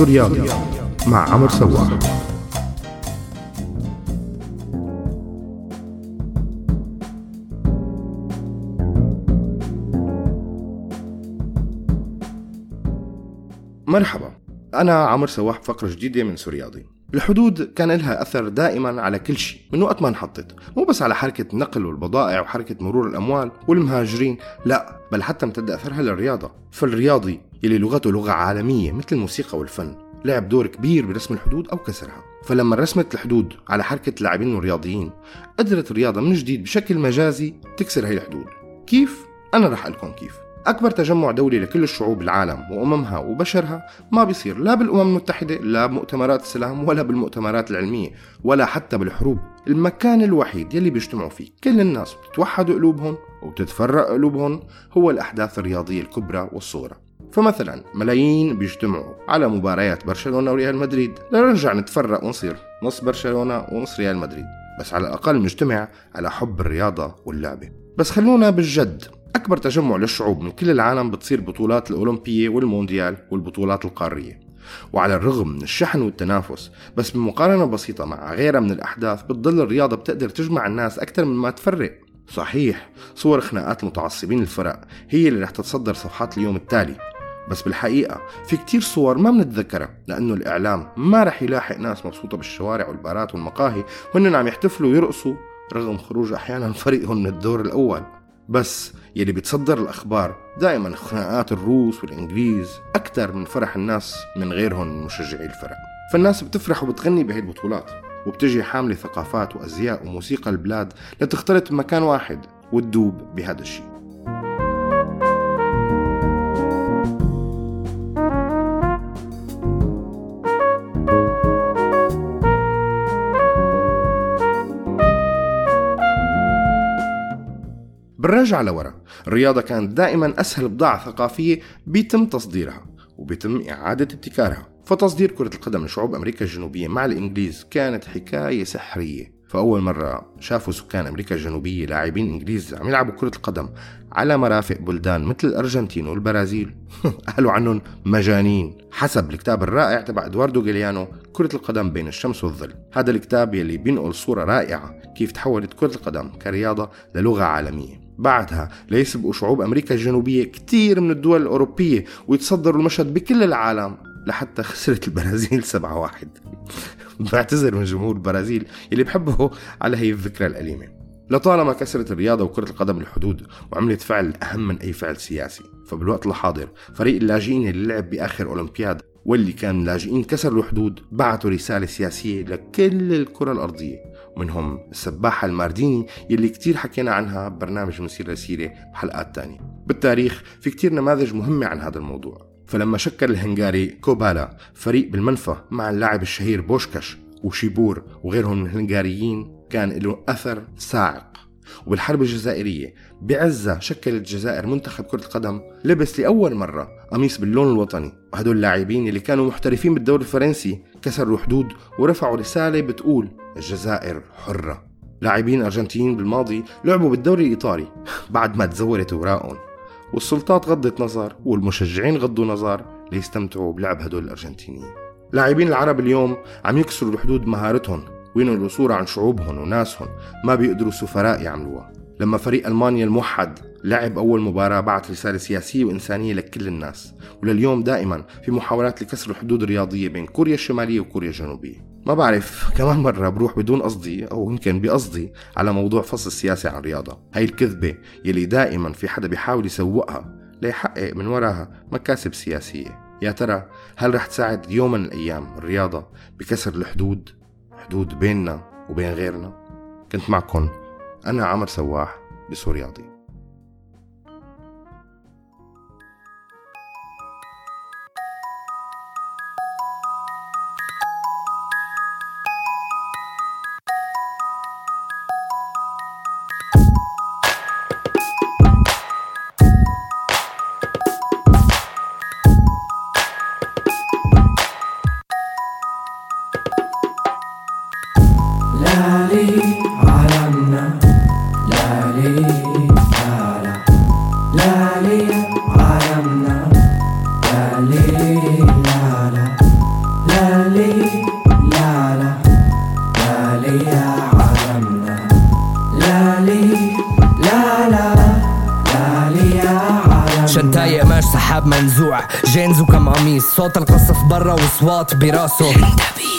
سوريالي مع عمر سواح. مرحبا. أنا عمر سواح بفقرة جديدة من سورياضي الحدود كان لها أثر دائما على كل شيء من وقت ما انحطت. مو بس على حركة النقل والبضائع وحركة مرور الأموال والمهاجرين لا بل حتى امتد أثرها للرياضة. فالرياضي يلي لغته لغة عالمية مثل الموسيقى والفن لعب دور كبير برسم الحدود أو كسرها. فلما رسمت الحدود على حركة اللاعبين والرياضيين قدرت الرياضة من جديد بشكل مجازي تكسر هي الحدود. كيف؟ أنا رح لكم كيف. أكبر تجمع دولي لكل الشعوب العالم وأممها وبشرها ما بيصير. لا بالأمم المتحدة لا بمؤتمرات السلام ولا بالمؤتمرات العلمية ولا حتى بالحروب. المكان الوحيد يلي بيجتمعوا فيه كل الناس بتتوحد قلوبهم وبتتفرق قلوبهم هو الأحداث الرياضية الكبرى والصغرى. فمثلا ملايين بيجتمعوا على مباريات برشلونة وريال مدريد. لنرجع نتفرق ونصير نص برشلونة ونص ريال مدريد. بس على الأقل نجتمع على حب الرياضة واللعبة بس خلونا بالجد. أكبر تجمع للشعوب من كل العالم بتصير بطولات الأولمبية والمونديال والبطولات القارية. وعلى الرغم من الشحن والتنافس بس بمقارنة بسيطة مع غيرها من الأحداث بتضل الرياضة بتقدر تجمع الناس أكثر من ما تفرق. صحيح صور خناقات المتعصبين الفرق هي اللي رح تتصدر صفحات اليوم التالي. بس بالحقيقة في كتير صور ما بنتذكرها لأنه الإعلام ما رح يلاحق ناس مبسوطة بالشوارع والبارات والمقاهي وهن عم يحتفلوا ويرقصوا رغم خروج أحيانا فريقهم من الدور الأول. بس يلي بيتصدر الأخبار دائما خناقات الروس والإنجليز أكثر من فرح الناس من غيرهم مشجعي الفرق. فالناس بتفرح وبتغني بهي البطولات وبتجي حاملة ثقافات وأزياء وموسيقى البلاد لتختلط بمكان واحد وتدوب بهذا الشيء. بالرجعة لورا. الرياضة كانت دائما أسهل بضاعة ثقافية بيتم تصديرها وبيتم إعادة ابتكارها. فتصدير كرة القدم لشعوب أمريكا الجنوبية مع الإنجليز كانت حكاية سحرية. فأول مرة شافوا سكان أمريكا الجنوبية لاعبين إنجليز عم يلعبوا كرة القدم على مرافق بلدان مثل الأرجنتين والبرازيل. *laughs* قالوا عنهم مجانين. حسب الكتاب الرائع تبع إدواردو جيليانو كرة القدم بين الشمس والظل. هذا الكتاب يلي بينقل صورة رائعة كيف تحولت كرة القدم كرياضة للغة عالمية. بعدها ليسبقوا شعوب أمريكا الجنوبية كتير من الدول الأوروبية ويتصدروا المشهد بكل العالم لحتى خسرت البرازيل *laughs* 7-1 بعتذر من جمهور البرازيل اللي بحبه على هي الذكرى الأليمة. لطالما كسرت الرياضة وكرة القدم الحدود وعملت فعل أهم من أي فعل سياسي فبالوقت الحاضر فريق اللاجئين اللي لعب بآخر أولمبياد واللي كان لاجئين كسروا الحدود بعتوا رسالة سياسية لكل الكرة الأرضية. ومنهم السباحة المارديني يلي كتير حكينا عنها ببرنامج مسيرة لسيرة بحلقات تانية. بالتاريخ في كتير نماذج مهمة عن هذا الموضوع. فلما شكل الهنغاري كوبالا فريق بالمنفى مع اللاعب الشهير بوشكاش وشيبور وغيرهم من الهنغاريين كان له أثر صاعق وبالحرب الجزائرية بعزة شكلت الجزائر منتخب كرة القدم لبس لأول مرة قميص باللون الوطني. وهدول اللاعبين اللي كانوا محترفين بالدوري الفرنسي كسروا حدود ورفعوا رسالة بتقول الجزائر حرة. لاعبين أرجنتينيين بالماضي لعبوا بالدوري الإيطالي بعد ما تزورت أوراقهم والسلطات غضت نظر والمشجعين غضوا نظر ليستمتعوا بلعب هدول الأرجنتينيين. لاعبين العرب اليوم عم يكسروا الحدود مهارتهم وينقلوا صورة عن شعوبهم وناسهم ما بيقدروا سفراء يعملوها. لما فريق ألمانيا الموحد لعب أول مباراة بعت رسالة سياسية وإنسانية لكل الناس ولليوم دائما في محاولات لكسر الحدود الرياضية بين كوريا الشمالية وكوريا الجنوبية. ما بعرف كمان مرة بروح بدون قصدي أو يمكن بقصدي على موضوع فصل السياسي عن الرياضة. هاي الكذبة يلي دائما في حدا بيحاول يسوقها ليحقق من وراها مكاسب سياسية. يا ترى هل رح تساعد يوم من الأيام الرياضة بكسر الحدود حدود بيننا وبين غيرنا؟ كنت معكم أنا عمر سواح بسورياضي برا وصوات براسه.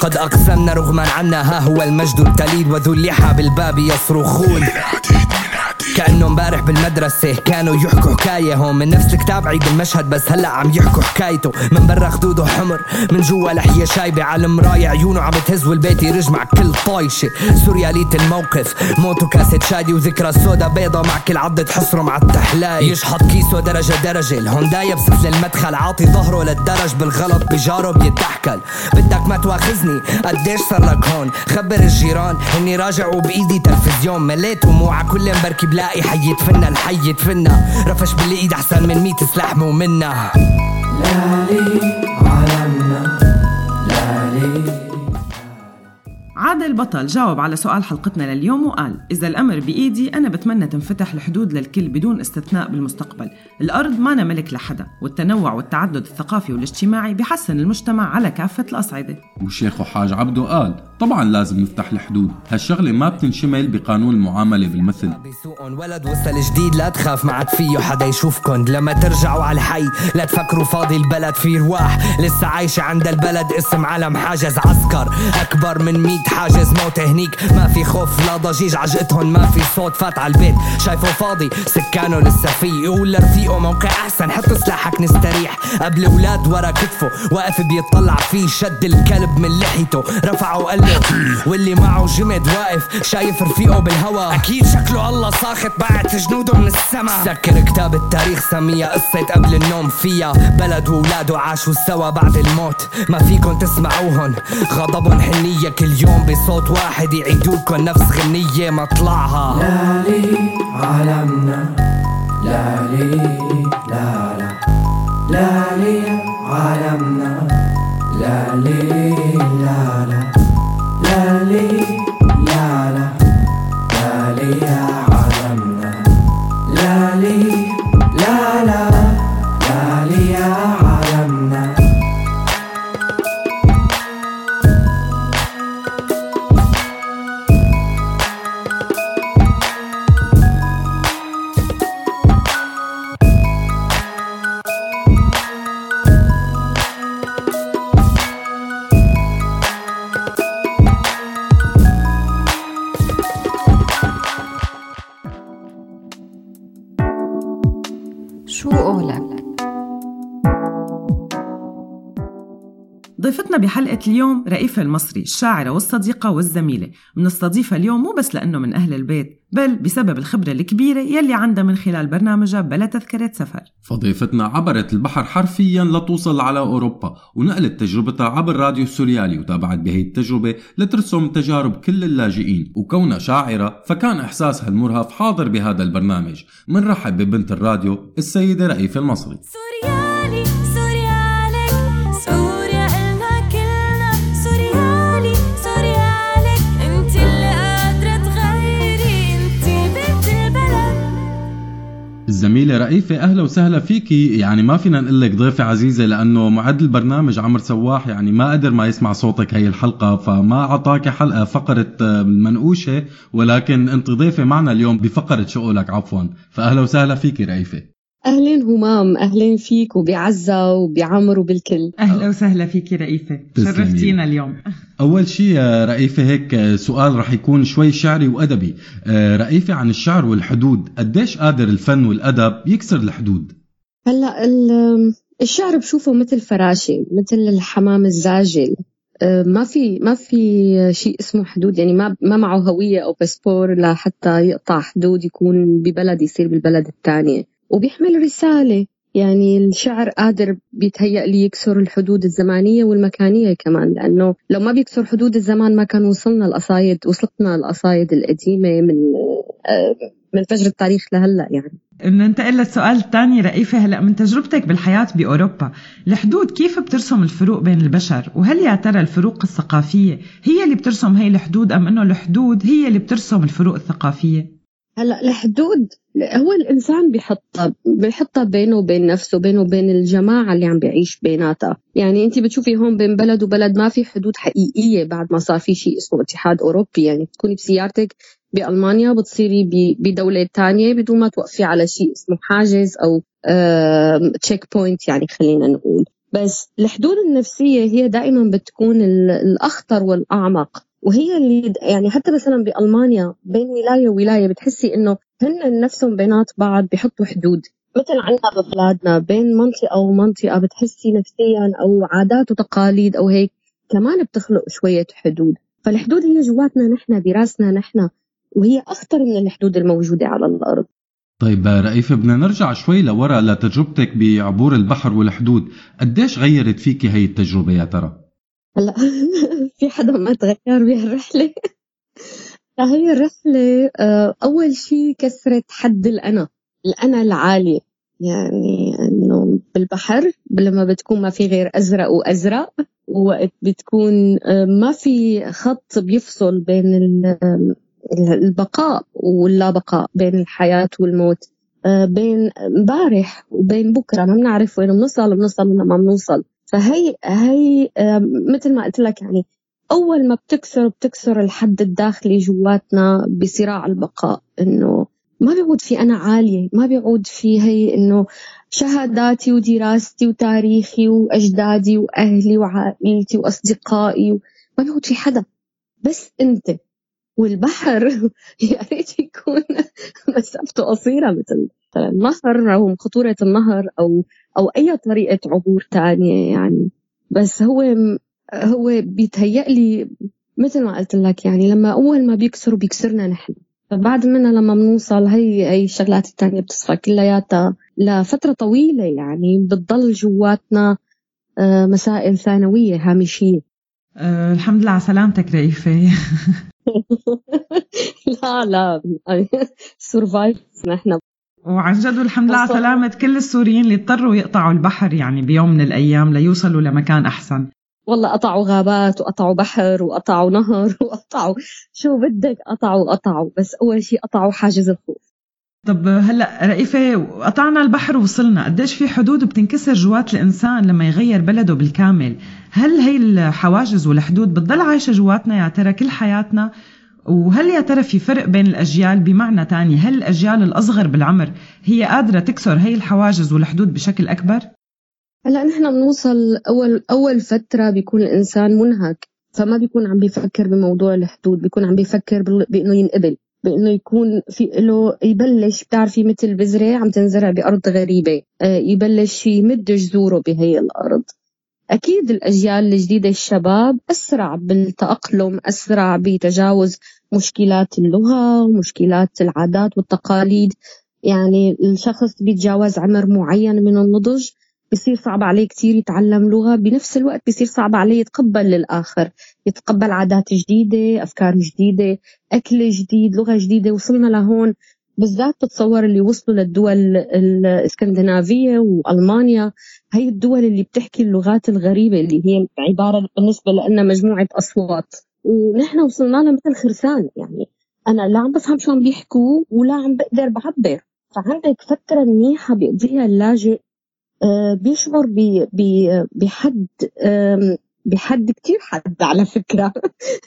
قد أقسمنا رغما عنا ها هو المجد التليد وذو اللحى بالباب يصرخون. كأنه امبارح بالمدرسة. كانوا يحكوا حكاية هون. من نفس الكتاب عيد المشهد بس هلأ عم يحكوا حكايته. من برا خدوده حمر من جوا لحية شايبة. على المراية عيونه عم تهز والبيت يرج مع كل طايشة. سوريالية الموقف. موت وكاسة شادي وذكرى سودا بيضة مع كل عضة حصره مع التحلاي يشحط كيسه درجة درجة. الهونداي بسفل المدخل عاطي ظهره للدرج. بالغلط بجاره بيتحكل. بدك ما تواخذني؟ قديش صار لك هون؟ خبر الجيران. إني راجع وبإيدي تلفزيون. مليت وموعى. كل مبركي بلاقي حي يدفنا الحي يدفنا رفش بالايد أحسن من ميت سلاح مو منا لالي عادل البطل جاوب على سؤال حلقتنا لليوم وقال إذا الأمر بإيدي أنا بتمنى تنفتح الحدود للكل بدون استثناء بالمستقبل. الأرض ما أنا ملك لحدا والتنوع والتعدد الثقافي والاجتماعي بيحسن المجتمع على كافة الأصعدة. والشيخ حاج عبده قال طبعا لازم نفتح الحدود. هالشغلة ما بتنشمل بقانون المعاملة بالمثل. بيسوقن ولد وصل جديد لا تخاف ما عاد فيه حدا يشوفكن. لما ترجعوا على الحي لا تفكروا فاضي البلد في رواح. لسه عايشة عند البلد اسم علم حاجز عسكر. أكبر من ميت حاجز موت هنيك ما في خوف لا ضجيج عجقتهن ما في صوت فات على البيت. شايفه فاضي سكانه لسه فيه. يقول لرفيقه موقع أحسن حط سلاحك نستريح. قبل ولاد ورا كتفه واقف بيطلع فيه. شد الكلب من لحيته رفعه وقال له واللي معه جمد واقف شايف رفيقه بالهوا. أكيد شكله الله ساخط بعت جنوده من السما. سكر كتاب التاريخ سميها قصة قبل النوم فيها. بلد وولاده عاشوا سوا بعد الموت. ما فيكن تسمعوهن غضبهم حنية كل يوم. بصوت واحد يعيدولكن نفس غنية مطلعها. لالي عالمنا لالي لالا لالي عالمنا بحلقة اليوم رئيفة المصري الشاعرة والصديقة والزميلة. منستضيفها اليوم مو بس لأنه من أهل البيت بل بسبب الخبرة الكبيرة يلي عندها من خلال برنامجها بلا تذكرة سفر. فضيفتنا عبرت البحر حرفيا لتوصل على أوروبا ونقلت تجربتها عبر راديو السوريالي وتابعت بهي التجربة لترسم تجارب كل اللاجئين. وكونها شاعرة فكان إحساسها المرهف حاضر بهذا البرنامج. منرحب ببنت الراديو السيدة رئيفة المصري. سوريالي الزميلة رئيفة أهلا وسهلا فيكي يعني ما فينا نقول لك ضيفة عزيزة لأنه معد البرنامج عمر سواح يعني ما قدر ما يسمع صوتك هي الحلقة فما أعطاك حلقة فقرة آه، المنقوشة ولكن أنت ضيفة معنا اليوم بفقرة شؤلك عفوا. فأهلا وسهلا فيكي رئيفة. أهلين همام أهلين فيك وبعزة وبعمر وبالكل. أهلا وسهلا فيكي رئيفة. شرفتينا اليوم. أول شيء يا رئيفة هيك آه، سؤال رح يكون شوي شعري وأدبي. آه، رئيفة عن الشعر والحدود قديش قادر الفن والأدب يكسر الحدود؟ هلأ ال- الشعر بشوفه مثل فراشة مثل الحمام الزاجل. أه، ما في ما في شيء اسمه حدود يعني ما ما معه هوية أو باسبور لحتى يقطع حدود يكون ببلد يصير بالبلد الثانية وبيحمل رسالة. يعني الشعر قادر بيتهيأ لي يكسر الحدود الزمانية والمكانية كمان لأنه لو ما بيكسر حدود الزمان ما كان وصلنا القصايد وصلتنا القصايد القديمة من أه، من فجر التاريخ لهلأ يعني. ننتقل للسؤال الثاني رئيفة هلأ من تجربتك بالحياة بأوروبا الحدود كيف بترسم الفروق بين البشر؟ وهل يا ترى الفروق الثقافية هي اللي بترسم هي الحدود أم أنه الحدود هي اللي بترسم الفروق الثقافية؟ هلا الحدود هو الإنسان بيحطها بيحطها بينه وبين نفسه بينه وبين الجماعة اللي عم بيعيش بيناتها. يعني انت بتشوفي هون بين بلد وبلد ما في حدود حقيقية بعد ما صار في شيء اسمه اتحاد أوروبي. يعني بتكوني بسيارتك بألمانيا بتصيري بدولة تانية بدون ما توقفي على شيء اسمه حاجز أو checkpoint يعني خلينا نقول. بس الحدود النفسية هي دائما بتكون ال- الأخطر والأعمق. وهي اللي يعني حتى مثلا بألمانيا بين ولاية وولاية بتحسي إنه هن نفسهم بينات بعض بيحطوا حدود. مثل عندنا ببلادنا بين منطقة ومنطقه بتحسي نفسيا أو عادات وتقاليد أو هيك كمان بتخلق شوية حدود. فالحدود هي جواتنا نحن براسنا نحن وهي أخطر من الحدود الموجودة على الأرض. طيب رئيفة بدنا نرجع شوي لورا لتجربتك بعبور البحر والحدود. قديش غيرت فيكي هي التجربة يا ترى؟ هلا *laughs* في حدا ما تغير بهالرحلة؟ *laughs* هي الرحله آه، أول شيء كسرت حد الأنا الأنا العالي يعني إنه بالبحر لما بتكون ما في غير أزرق وأزرق ووقت بتكون آه، ما في خط بيفصل بين ال- البقاء واللا بقاء بين الحياة والموت. آه، بين امبارح وبين بكرة ما بنعرف وين بنوصل بنوصل ولا ما بنوصل. فهي هي مثل ما قلت لك يعني أول ما بتكسر بتكسر الحد الداخلي جواتنا بصراع البقاء إنه ما بيعود في أنا عالية ما بيعود في هي إنه شهاداتي ودراستي وتاريخي وأجدادي وأهلي وعائلتي وأصدقائي ما بيعود في حدا. بس أنت والبحر *laughs* يا ريت يكون *laughs* مسافته قصيرة مثل مثلا النهر أو خطورة النهر أو أو أي طريقة عبور تانية يعني. بس هو هو بيتهيأ لي مثل ما قلت لك يعني لما أول ما بيكسروا بيكسرنا نحن. فبعد منها لما بنوصل هي هي الشغلات التانية بتصفى كلياتها لفترة طويلة يعني بتضل جواتنا آه، مسائل ثانوية هامشية أه الحمد لله على سلامتك رئيفة *laughs* *laughs* لا لا *laughs* سرفايف نحن. وعن جد والحمد لله على سلامة كل السوريين اللي اضطروا يقطعوا البحر يعني بيوم من الأيام ليوصلوا لمكان أحسن. والله قطعوا غابات وقطعوا بحر وقطعوا نهر *laughs* وقطعوا شو بدك؟ قطعوا قطعوا بس أول شيء قطعوا حاجز الخوف. طب هلأ رئيفة قطعنا البحر ووصلنا. قديش في حدود بتنكسر جوات الإنسان لما يغير بلده بالكامل؟ هل هي الحواجز والحدود بتضل عايشة جواتنا يا ترى كل حياتنا؟ وهل يا ترى في فرق بين الأجيال بمعنى تاني هل الأجيال الأصغر بالعمر هي قادرة تكسر هي الحواجز والحدود بشكل أكبر؟ هلا نحن بنوصل أول أول فترة بيكون الإنسان منهك فما بيكون عم بيفكر بموضوع الحدود بيكون عم بيفكر بإنه ينقبل بإنه يكون في له يبلش بتعرفي مثل بذرة عم تنزرع بأرض غريبة آه، يبلش يمد جذوره بهي الأرض أكيد الأجيال الجديدة الشباب أسرع بالتأقلم أسرع بتجاوز مشكلات اللغة ومشكلات العادات والتقاليد. يعني الشخص بيتجاوز عمر معين من النضج بصير صعب عليه كتير يتعلم لغة بنفس الوقت بصير صعب عليه يتقبل للآخر يتقبل عادات جديدة أفكار جديدة أكل جديد لغة جديدة. وصلنا لهون بالذات بتصور اللي وصلوا للدول الإسكندنافية وألمانيا. هي الدول اللي بتحكي اللغات الغريبة اللي هي عبارة بالنسبة لنا مجموعة أصوات. ونحن وصلنا لها مثل خرسان يعني أنا لا عم بفهم شو عم بيحكوا ولا عم بقدر بعبر. فعندك فترة منيحة بيقضيها اللاجئ آه، بيشعر بحد آم، بحد كتير حد على فكرة.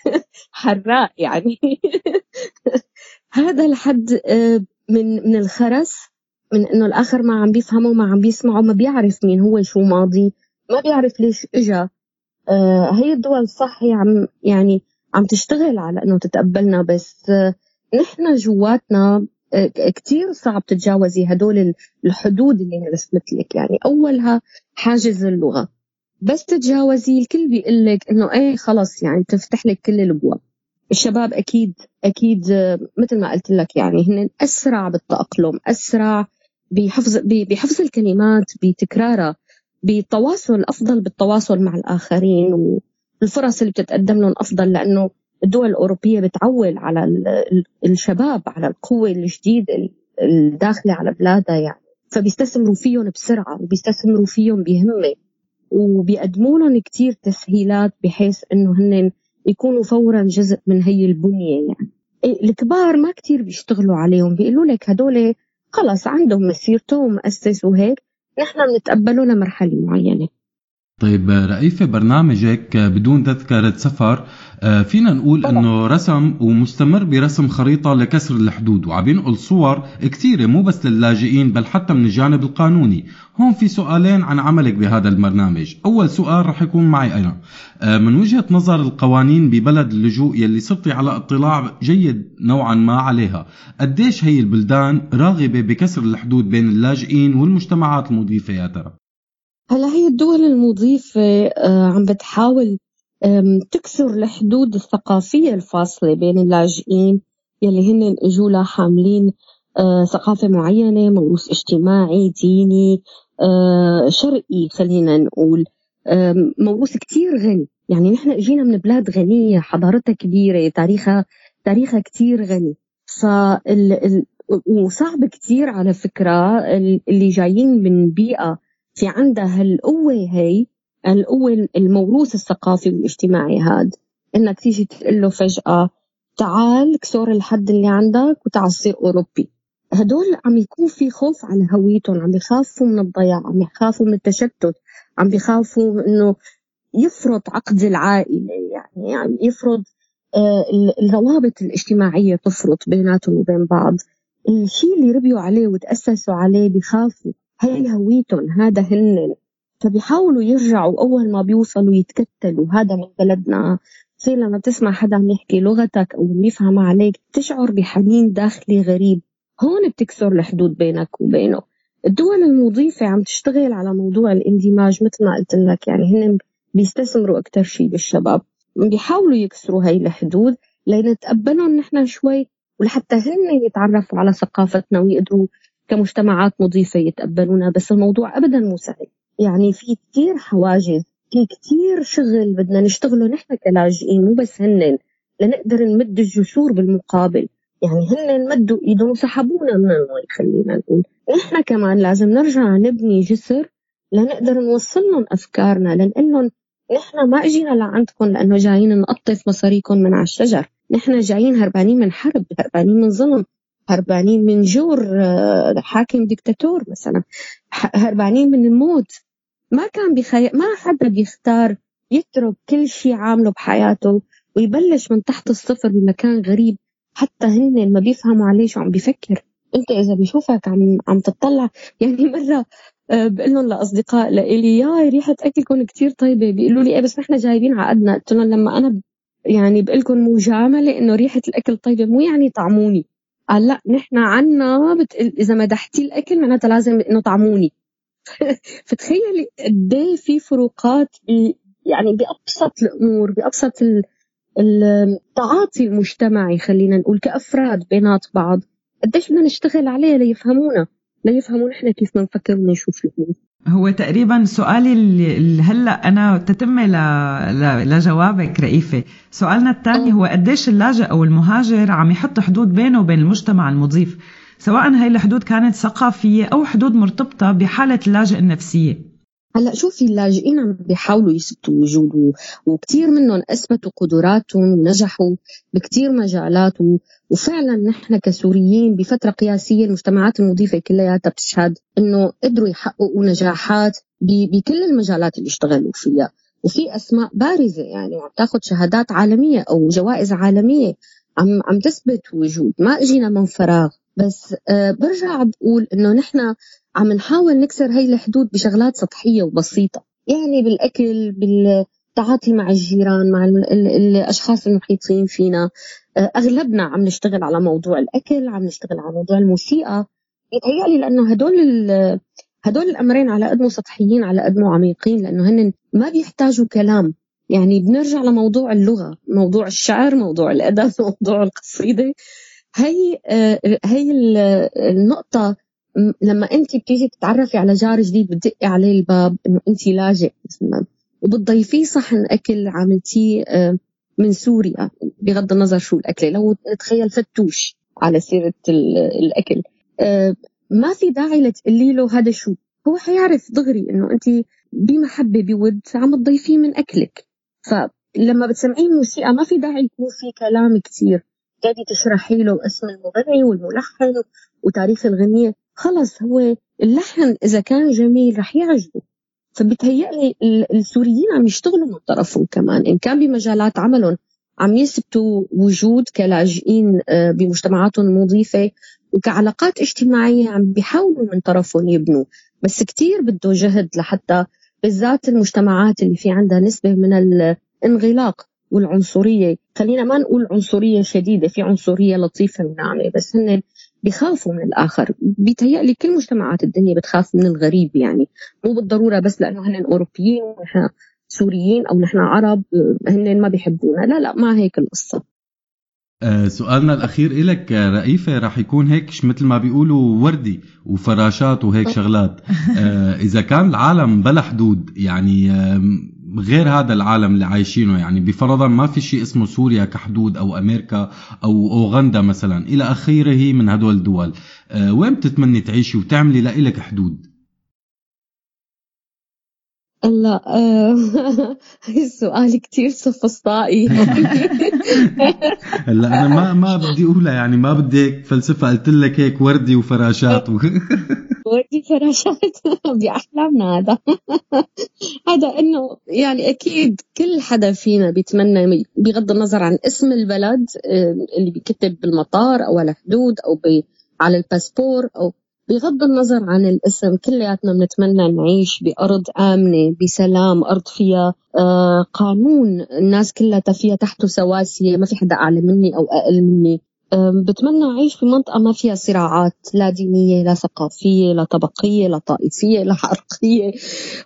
*laughs* حراق يعني. *laughs* هذا الحد آه، من من الخرس من إنه الآخر ما عم بيفهمه ما عم بيسمعه ما بيعرف مين هو شو ماضي ما بيعرف ليش إجا. آه، هي الدول صح هي عم يعني عم تشتغل على إنه تتقبلنا بس آه، نحن جواتنا كتير صعب تتجاوزي هدول ال- الحدود اللي رسمت لك. يعني أولها حاجز اللغة. بس تتجاوزي الكل بيقول لك إنه إيه خلص يعني تفتح لك كل الأبواب. الشباب أكيد أكيد مثل ما قلت لك يعني هن أسرع بالتأقلم أسرع بحفظ بحفظ الكلمات بتكرارها بالتواصل أفضل بالتواصل مع الآخرين والفرص اللي بتتقدم لهم أفضل لأنه الدول الأوروبية بتعول على ال- ال- الشباب على القوة الجديدة ال- الداخلة على بلادها يعني. فبيستثمروا فيهم بسرعة وبيستثمروا فيهم بهمة. وبيقدموا لهم كثير تسهيلات بحيث إنه هن يكونوا فورا جزء من هي البنية يعني. الكبار ما كتير بيشتغلوا عليهم بيقولوا لك هدول خلص عندهم مسيرتهم مؤسس وهيك نحن بنتقبله لمرحلة معينة. طيب رئيفة برنامجك بدون تذكرة سفر آه، فينا نقول إنه رسم ومستمر برسم خريطة لكسر الحدود وعم ينقل صور كثيرة مو بس للاجئين بل حتى من الجانب القانوني. هون في سؤالين عن عملك بهذا البرنامج أول سؤال رح يكون معي أنا. آه، من وجهة نظر القوانين ببلد اللجوء يلي صرتي على اطلاع جيد نوعا ما عليها قديش هي البلدان راغبة بكسر الحدود بين اللاجئين والمجتمعات المضيفة يا ترى؟ هلا هي الدول المضيفة آه، عم بتحاول تكسر الحدود الثقافية الفاصلة بين اللاجئين يلي هن اجوا حاملين آه، ثقافة معينة موروث اجتماعي ديني آه، شرقي خلينا نقول. موروث كتير غني. يعني نحن أجينا من بلاد غنية حضارتها كبيرة تاريخها تاريخها كتير غني. فال ال- وصعب كتير على فكرة ال- اللي جايين من بيئة في عندها هالقوة هي القوة الموروث الثقافي والاجتماعي هاد. إنك تيجي تقول له فجأة تعال كسور الحد اللي عندك وتعال صير أوروبي. هدول عم يكون في خوف على هويتهم عم بيخافوا من الضياع عم يخافوا من التشتت عم بيخافوا إنه يفرض عقد العائلة يعني, يعني يفرض آه، ال- الروابط الاجتماعية تفرط بيناتهم وبين بعض. الشيء اللي ربيوا عليه وتأسسوا عليه بيخافوا هي هويتهم هذا هن. فبيحاولوا يرجعوا أول ما بيوصلوا يتكتلوا. هذا من بلدنا. تصير لما تسمع حدا عم يحكي لغتك أو عم يفهم عليك تشعر بحنين داخلي غريب. هون بتكسر الحدود بينك وبينه. الدول المضيفة عم تشتغل على موضوع الاندماج مثل ما قلت لك. يعني هن بيستثمروا أكتر شيء بالشباب. بيحاولوا يكسروا هاي الحدود لنتقبلهم نحن شوي ولحتى هن يتعرفوا على ثقافتنا ويقدروا كمجتمعات مضيفة يتقبلونا بس الموضوع أبدا مو سهل. يعني في كتير حواجز في كتير شغل بدنا نشتغله نحن كلاجئين مو بس هن. لنقدر نمد الجسور بالمقابل. يعني هن مدوا إيدهم وسحبونا من المي خلينا نقول. نحن كمان لازم نرجع نبني جسر لنقدر نوصل لهم أفكارنا لنقول لهم نحن ما إجينا لعندكم لأنه جايين نقطف مصاريكم من على الشجر. نحن جايين هربانين من حرب هربانين من ظلم. هربانين من جور آه، حاكم ديكتاتور مثلا. هربانين من الموت. ما كان بخي... ما حدا بيختار يترك كل شيء عامله بحياته ويبلش من تحت الصفر بمكان غريب. حتى هن ما بيفهموا عليه شو عم بيفكر. انت إذا بيشوفك عم عم تطلع يعني مرة آه، بقول لهم لأصدقاء لإلي يا ريحة اكلكم كتير طيبة. بيقولوا لي إيه بس نحن جايبين عقدنا قلت لهم لما أنا يعني بقول لكم مجامله إنه ريحة الأكل طيبة مو يعني طعموني. قال لا نحن عنا بتقل إذا مدحتي الأكل معناتها لازم انه طعموني *laughs* فتخيلي قد إيه في فروقات يعني بأبسط الأمور بأبسط ال- التعاطي المجتمعي خلينا نقول كأفراد بينات بعض قديش بدنا نشتغل عليه ليفهمونا ليفهموا نحن كيف بنفكر ونشوف الأمور. هو تقريبا سؤالي اللي هلأ أنا تتمه ل... ل... لجوابك رئيفة. سؤالنا الثاني هو قديش اللاجئ أو المهاجر عم يحط حدود بينه وبين المجتمع المضيف؟ سواء هاي الحدود كانت ثقافية أو حدود مرتبطة بحالة اللاجئ النفسية. هلا شوفي اللاجئين عم بيحاولوا يثبتوا وجوده وكثير منهم أثبتوا قدراتهم ونجحوا بكثير مجالات وفعلا نحن كسوريين بفترة قياسية المجتمعات المضيفة كلياتها بتشهد إنه قدروا يحققوا نجاحات بكل المجالات اللي اشتغلوا فيها. وفي أسماء بارزة يعني وعم تاخذ شهادات عالمية أو جوائز عالمية عم عم تثبت وجود. ما إجينا من فراغ. بس آه برجع بقول إنه نحن عم نحاول نكسر هاي الحدود بشغلات سطحية وبسيطة. يعني بالأكل بالتعاطي مع الجيران مع ال- ال- الأشخاص المحيطين فينا. آه، أغلبنا عم نشتغل على موضوع الأكل عم نشتغل على موضوع الموسيقى. يتهيألي لأنه هدول هدول الأمرين على قد سطحيين على قد عميقين لأنه هن ما بيحتاجوا كلام. يعني بنرجع لموضوع اللغة موضوع الشعر موضوع الأدب *laughs* موضوع القصيدة. هي آه، هي ال- النقطة م- لما انت بتيجي تتعرفي على جار جديد بتدقي عليه الباب انه انت لاجئ مثلا وبتضيفيه صحن اكل عملتيه آه، من سوريا بغض النظر شو الاكله لو نتخيل فتوش على سيرة ال- الأكل. آه، ما في داعي لتقولي له هذا شو. هو حيعرف دغري إنه انت بمحبة بود عم تضيفيه من أكلك. فلما بتسمعيه موسيقى ما في داعي يكون في كلام كثير تقعدي تشرحي له اسم المغني والملحن وتاريخ الغنية. خلص هو اللحن إذا كان جميل رح يعجبه. فبتهيألي ال- السوريين عم يشتغلوا من طرفهم كمان. إن كان بمجالات عملهم عم يثبتوا وجود كلاجئين آه، بمجتمعاتهم المضيفة وكعلاقات اجتماعية عم بيحاولوا من طرفهم يبنوا. بس كتير بده جهد لحتى بالذات المجتمعات اللي في عندها نسبة من الانغلاق والعنصرية. خلينا ما نقول عنصرية شديدة في عنصرية لطيفة وناعمة بس هن بيخافوا من الآخر. بيتهيألي كل مجتمعات الدنيا بتخاف من الغريب يعني. مو بالضرورة بس لأنه هن أوروبيين ونحن سوريين أو نحن عرب هن ما بيحبونا. لا لا ما هيك القصة. آه، سؤالنا الأخير إلك آه، رئيفة رح يكون هيك مثل ما بيقولوا وردي وفراشات وهيك شغلات. آه، إذا كان العالم بلا حدود يعني غير هذا العالم اللي عايشينه يعني. بفرضا ما في شيء اسمه سوريا كحدود أو أمريكا أو أوغندا مثلا. إلى آخره من هدول الدول. آه، وين بتتمني تعيشي وتعملي لإلك حدود؟ لا آه، *laughs* السؤال كتير سفسطائي. *laughs* هلأ أنا ما ما بدي أقولها يعني ما بدي هيك فلسفة قلت لك هيك وردي وفراشات و... *laughs* ودي فراشات بأحلامنا هذا. هذا إنه يعني أكيد كل حدا فينا بيتمنى بغض النظر عن اسم البلد آه، اللي بيكتب بالمطار أو على الحدود أو على الباسبور أو بغض النظر عن الاسم كلياتنا بنتمنى نعيش بأرض آمنة بسلام أرض فيها آه، قانون. الناس كلها فيها تحته سواسية ما في حدا أعلى مني أو أقل مني. بتمنى أعيش في منطقة ما فيها صراعات لا دينية لا ثقافية لا طبقية لا طائفية لا عرقية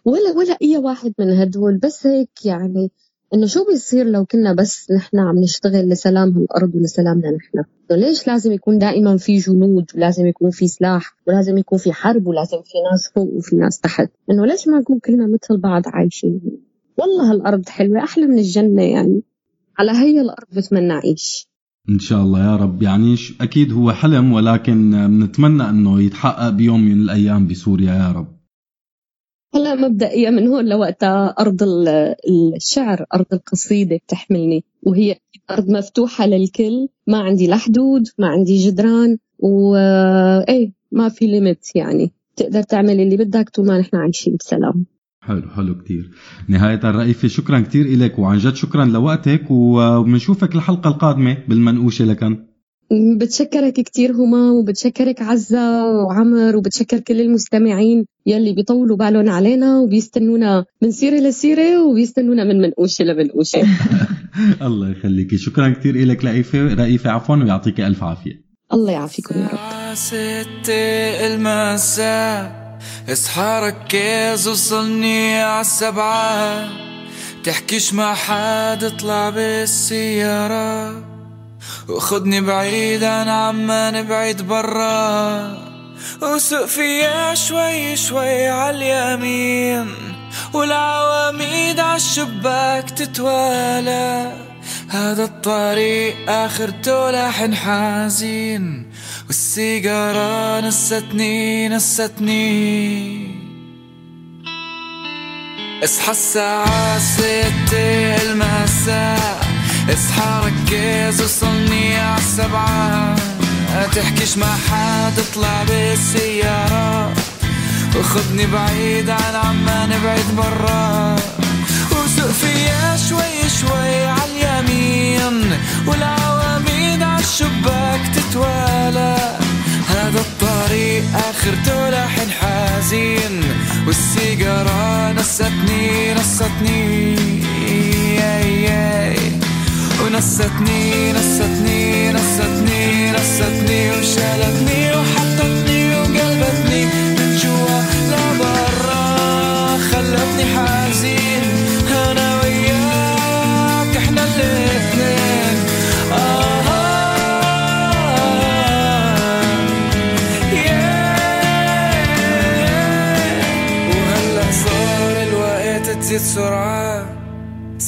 ولا ولا أي واحد من هدول. بس هيك يعني إنه شو بيصير لو كنا بس نحن عم نشتغل لسلام هالأرض ولسلامنا نحن؟ ليش لازم يكون دائما في جنود ولازم يكون في سلاح ولازم يكون في حرب ولازم في ناس فوق وفي ناس تحت؟ إنه ليش ما نكون كلنا مثل بعض عايشين والله هالأرض حلوة أحلى من الجنة يعني. على هي الأرض بتمنى أعيش. إن شاء الله يا رب. يعني أكيد هو حلم ولكن بنتمنى إنه يتحقق بيوم من الأيام بسوريا يا رب. هلا مبدئيا من هون لوقتها أرض ال- الشعر أرض القصيدة بتحملني وهي أرض مفتوحة للكل ما عندي لا حدود ما عندي جدران وإيه ما في ليميت يعني. تقدر تعمل اللي بدك طول ما نحن عايشين بسلام. حلو حلو كتير. نهاية الرئيفة شكرا كتير إلك وعن جد شكرا لوقتك وبنشوفك الحلقة القادمة بالمنقوشة لكن. بتشكرك كتير هما وبتشكرك عزة وعمر وبتشكر كل المستمعين يلي بيطولوا بالهم علينا وبيستنونا من سيرة لسيرة وبيستنونا من منقوشة لمنقوشة. *laughs* الله يخليكي. شكرا كتير إلك رئيفة رئيفة عفوا ويعطيك ألف عافية. الله يعافيكم يا رب. ستة المساء اصحى ركز وصلني عالسبعة. تحكيش مع حد اطلع بالسيارة. وخدني بعيد عن عمان بعيد برا. وسوق فيها شوي شوي عاليمين. والعواميد عالشباك تتوالى. هذا الطريق آخرته لحن حزين. والسيجارة نستني نستني. اصحى الساعة ستة المساء. اصحى ركز وصلني عالسبعة تحكيش مع حد اطلع بالسيارة. وخدني بعيد عن عمان بعيد برا. وسوق فيها شوي شوي عاليمين والعواميد عالشباك تتوالى. هذا الطريق آخرته لحن حزين. والسيجارة نستني نستني. ياي ياي ونستني نستني نستني نستني وشالتني وحطتني وقلبتني من جوا لبرا خلتني حزين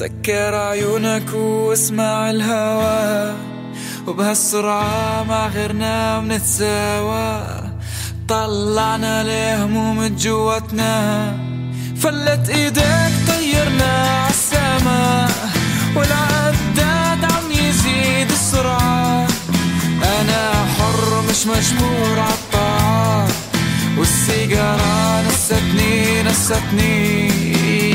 سكر عيونك واسمع الهوا وبهالسرعة مع غيرنا منتساوى طلعنا الهموم جواتنا فلت إيدك طيرنا عالسما والعداد عم يزيد السرعة. أنا حر مش مجبور عالطاعة والسيجارة نستني نستني.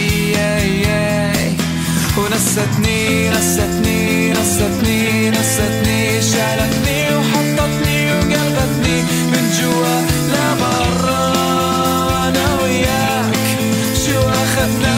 ونستني نستني نستني نستني شالتني وحطتني وقلبتني من جوا لبرا أنا وياك شو أخذنا؟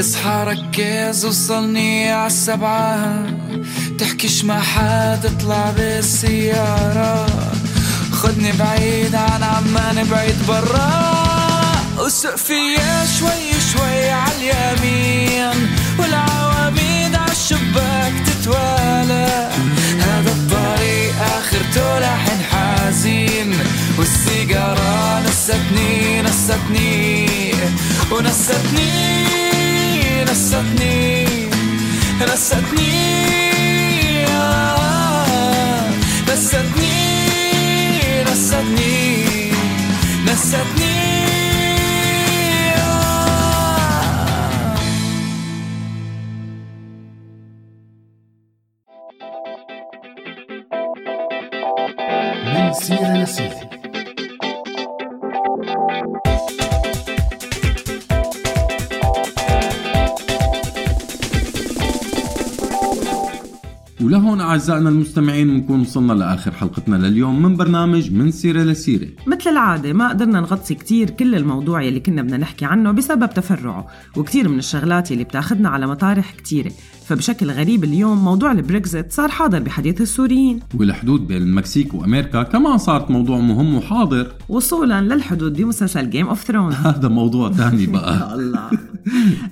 اصحى ركز وصلني عالسبعة تحكيش مع حد اطلع بالسيارة. خدني بعيد عن عمان بعيد برا. وسوق فيا شوي شوي عاليمين والعواميد عالشباك تتوالى. هذا الطريق آخرته لحن حزين. والسيجارة نستني نستني ونستني. نستني نستني آه، نستني نستني نستني آه. من سيرة لسيرة ولهون أعزائنا المستمعين بنكون وصلنا لآخر حلقتنا لليوم من برنامج من سيرة لسيرة. مثل العادة ما قدرنا نغطي كتير كل الموضوع يلي كنا بدنا نحكي عنه بسبب تفرعه وكتير من الشغلات يلي بتاخدنا على مطارح كتيرة. فبشكل غريب اليوم موضوع البريكزيت صار حاضر بحديث السوريين. والحدود بين المكسيك وأمريكا كمان صارت موضوع مهم وحاضر. وصولا للحدود بمسلسل Game of Thrones هذا موضوع تاني *laughs* بقى. الله.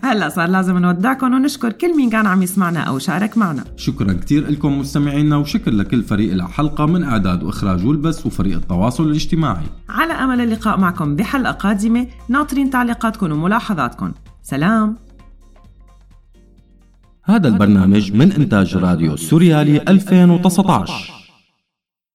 هلا صار لازم نودعكم ونشكر كل مين كان عم يسمعنا أو شارك معنا. شكرا كتير لكم مستمعينا وشكر لكل فريق الحلقة من إعداد وإخراج والبث وفريق التواصل الاجتماعي. على أمل اللقاء معكم بحلقة قادمة ناطرين تعليقاتكم وملاحظاتكم. سلام. هذا البرنامج من إنتاج راديو سوريالي 2019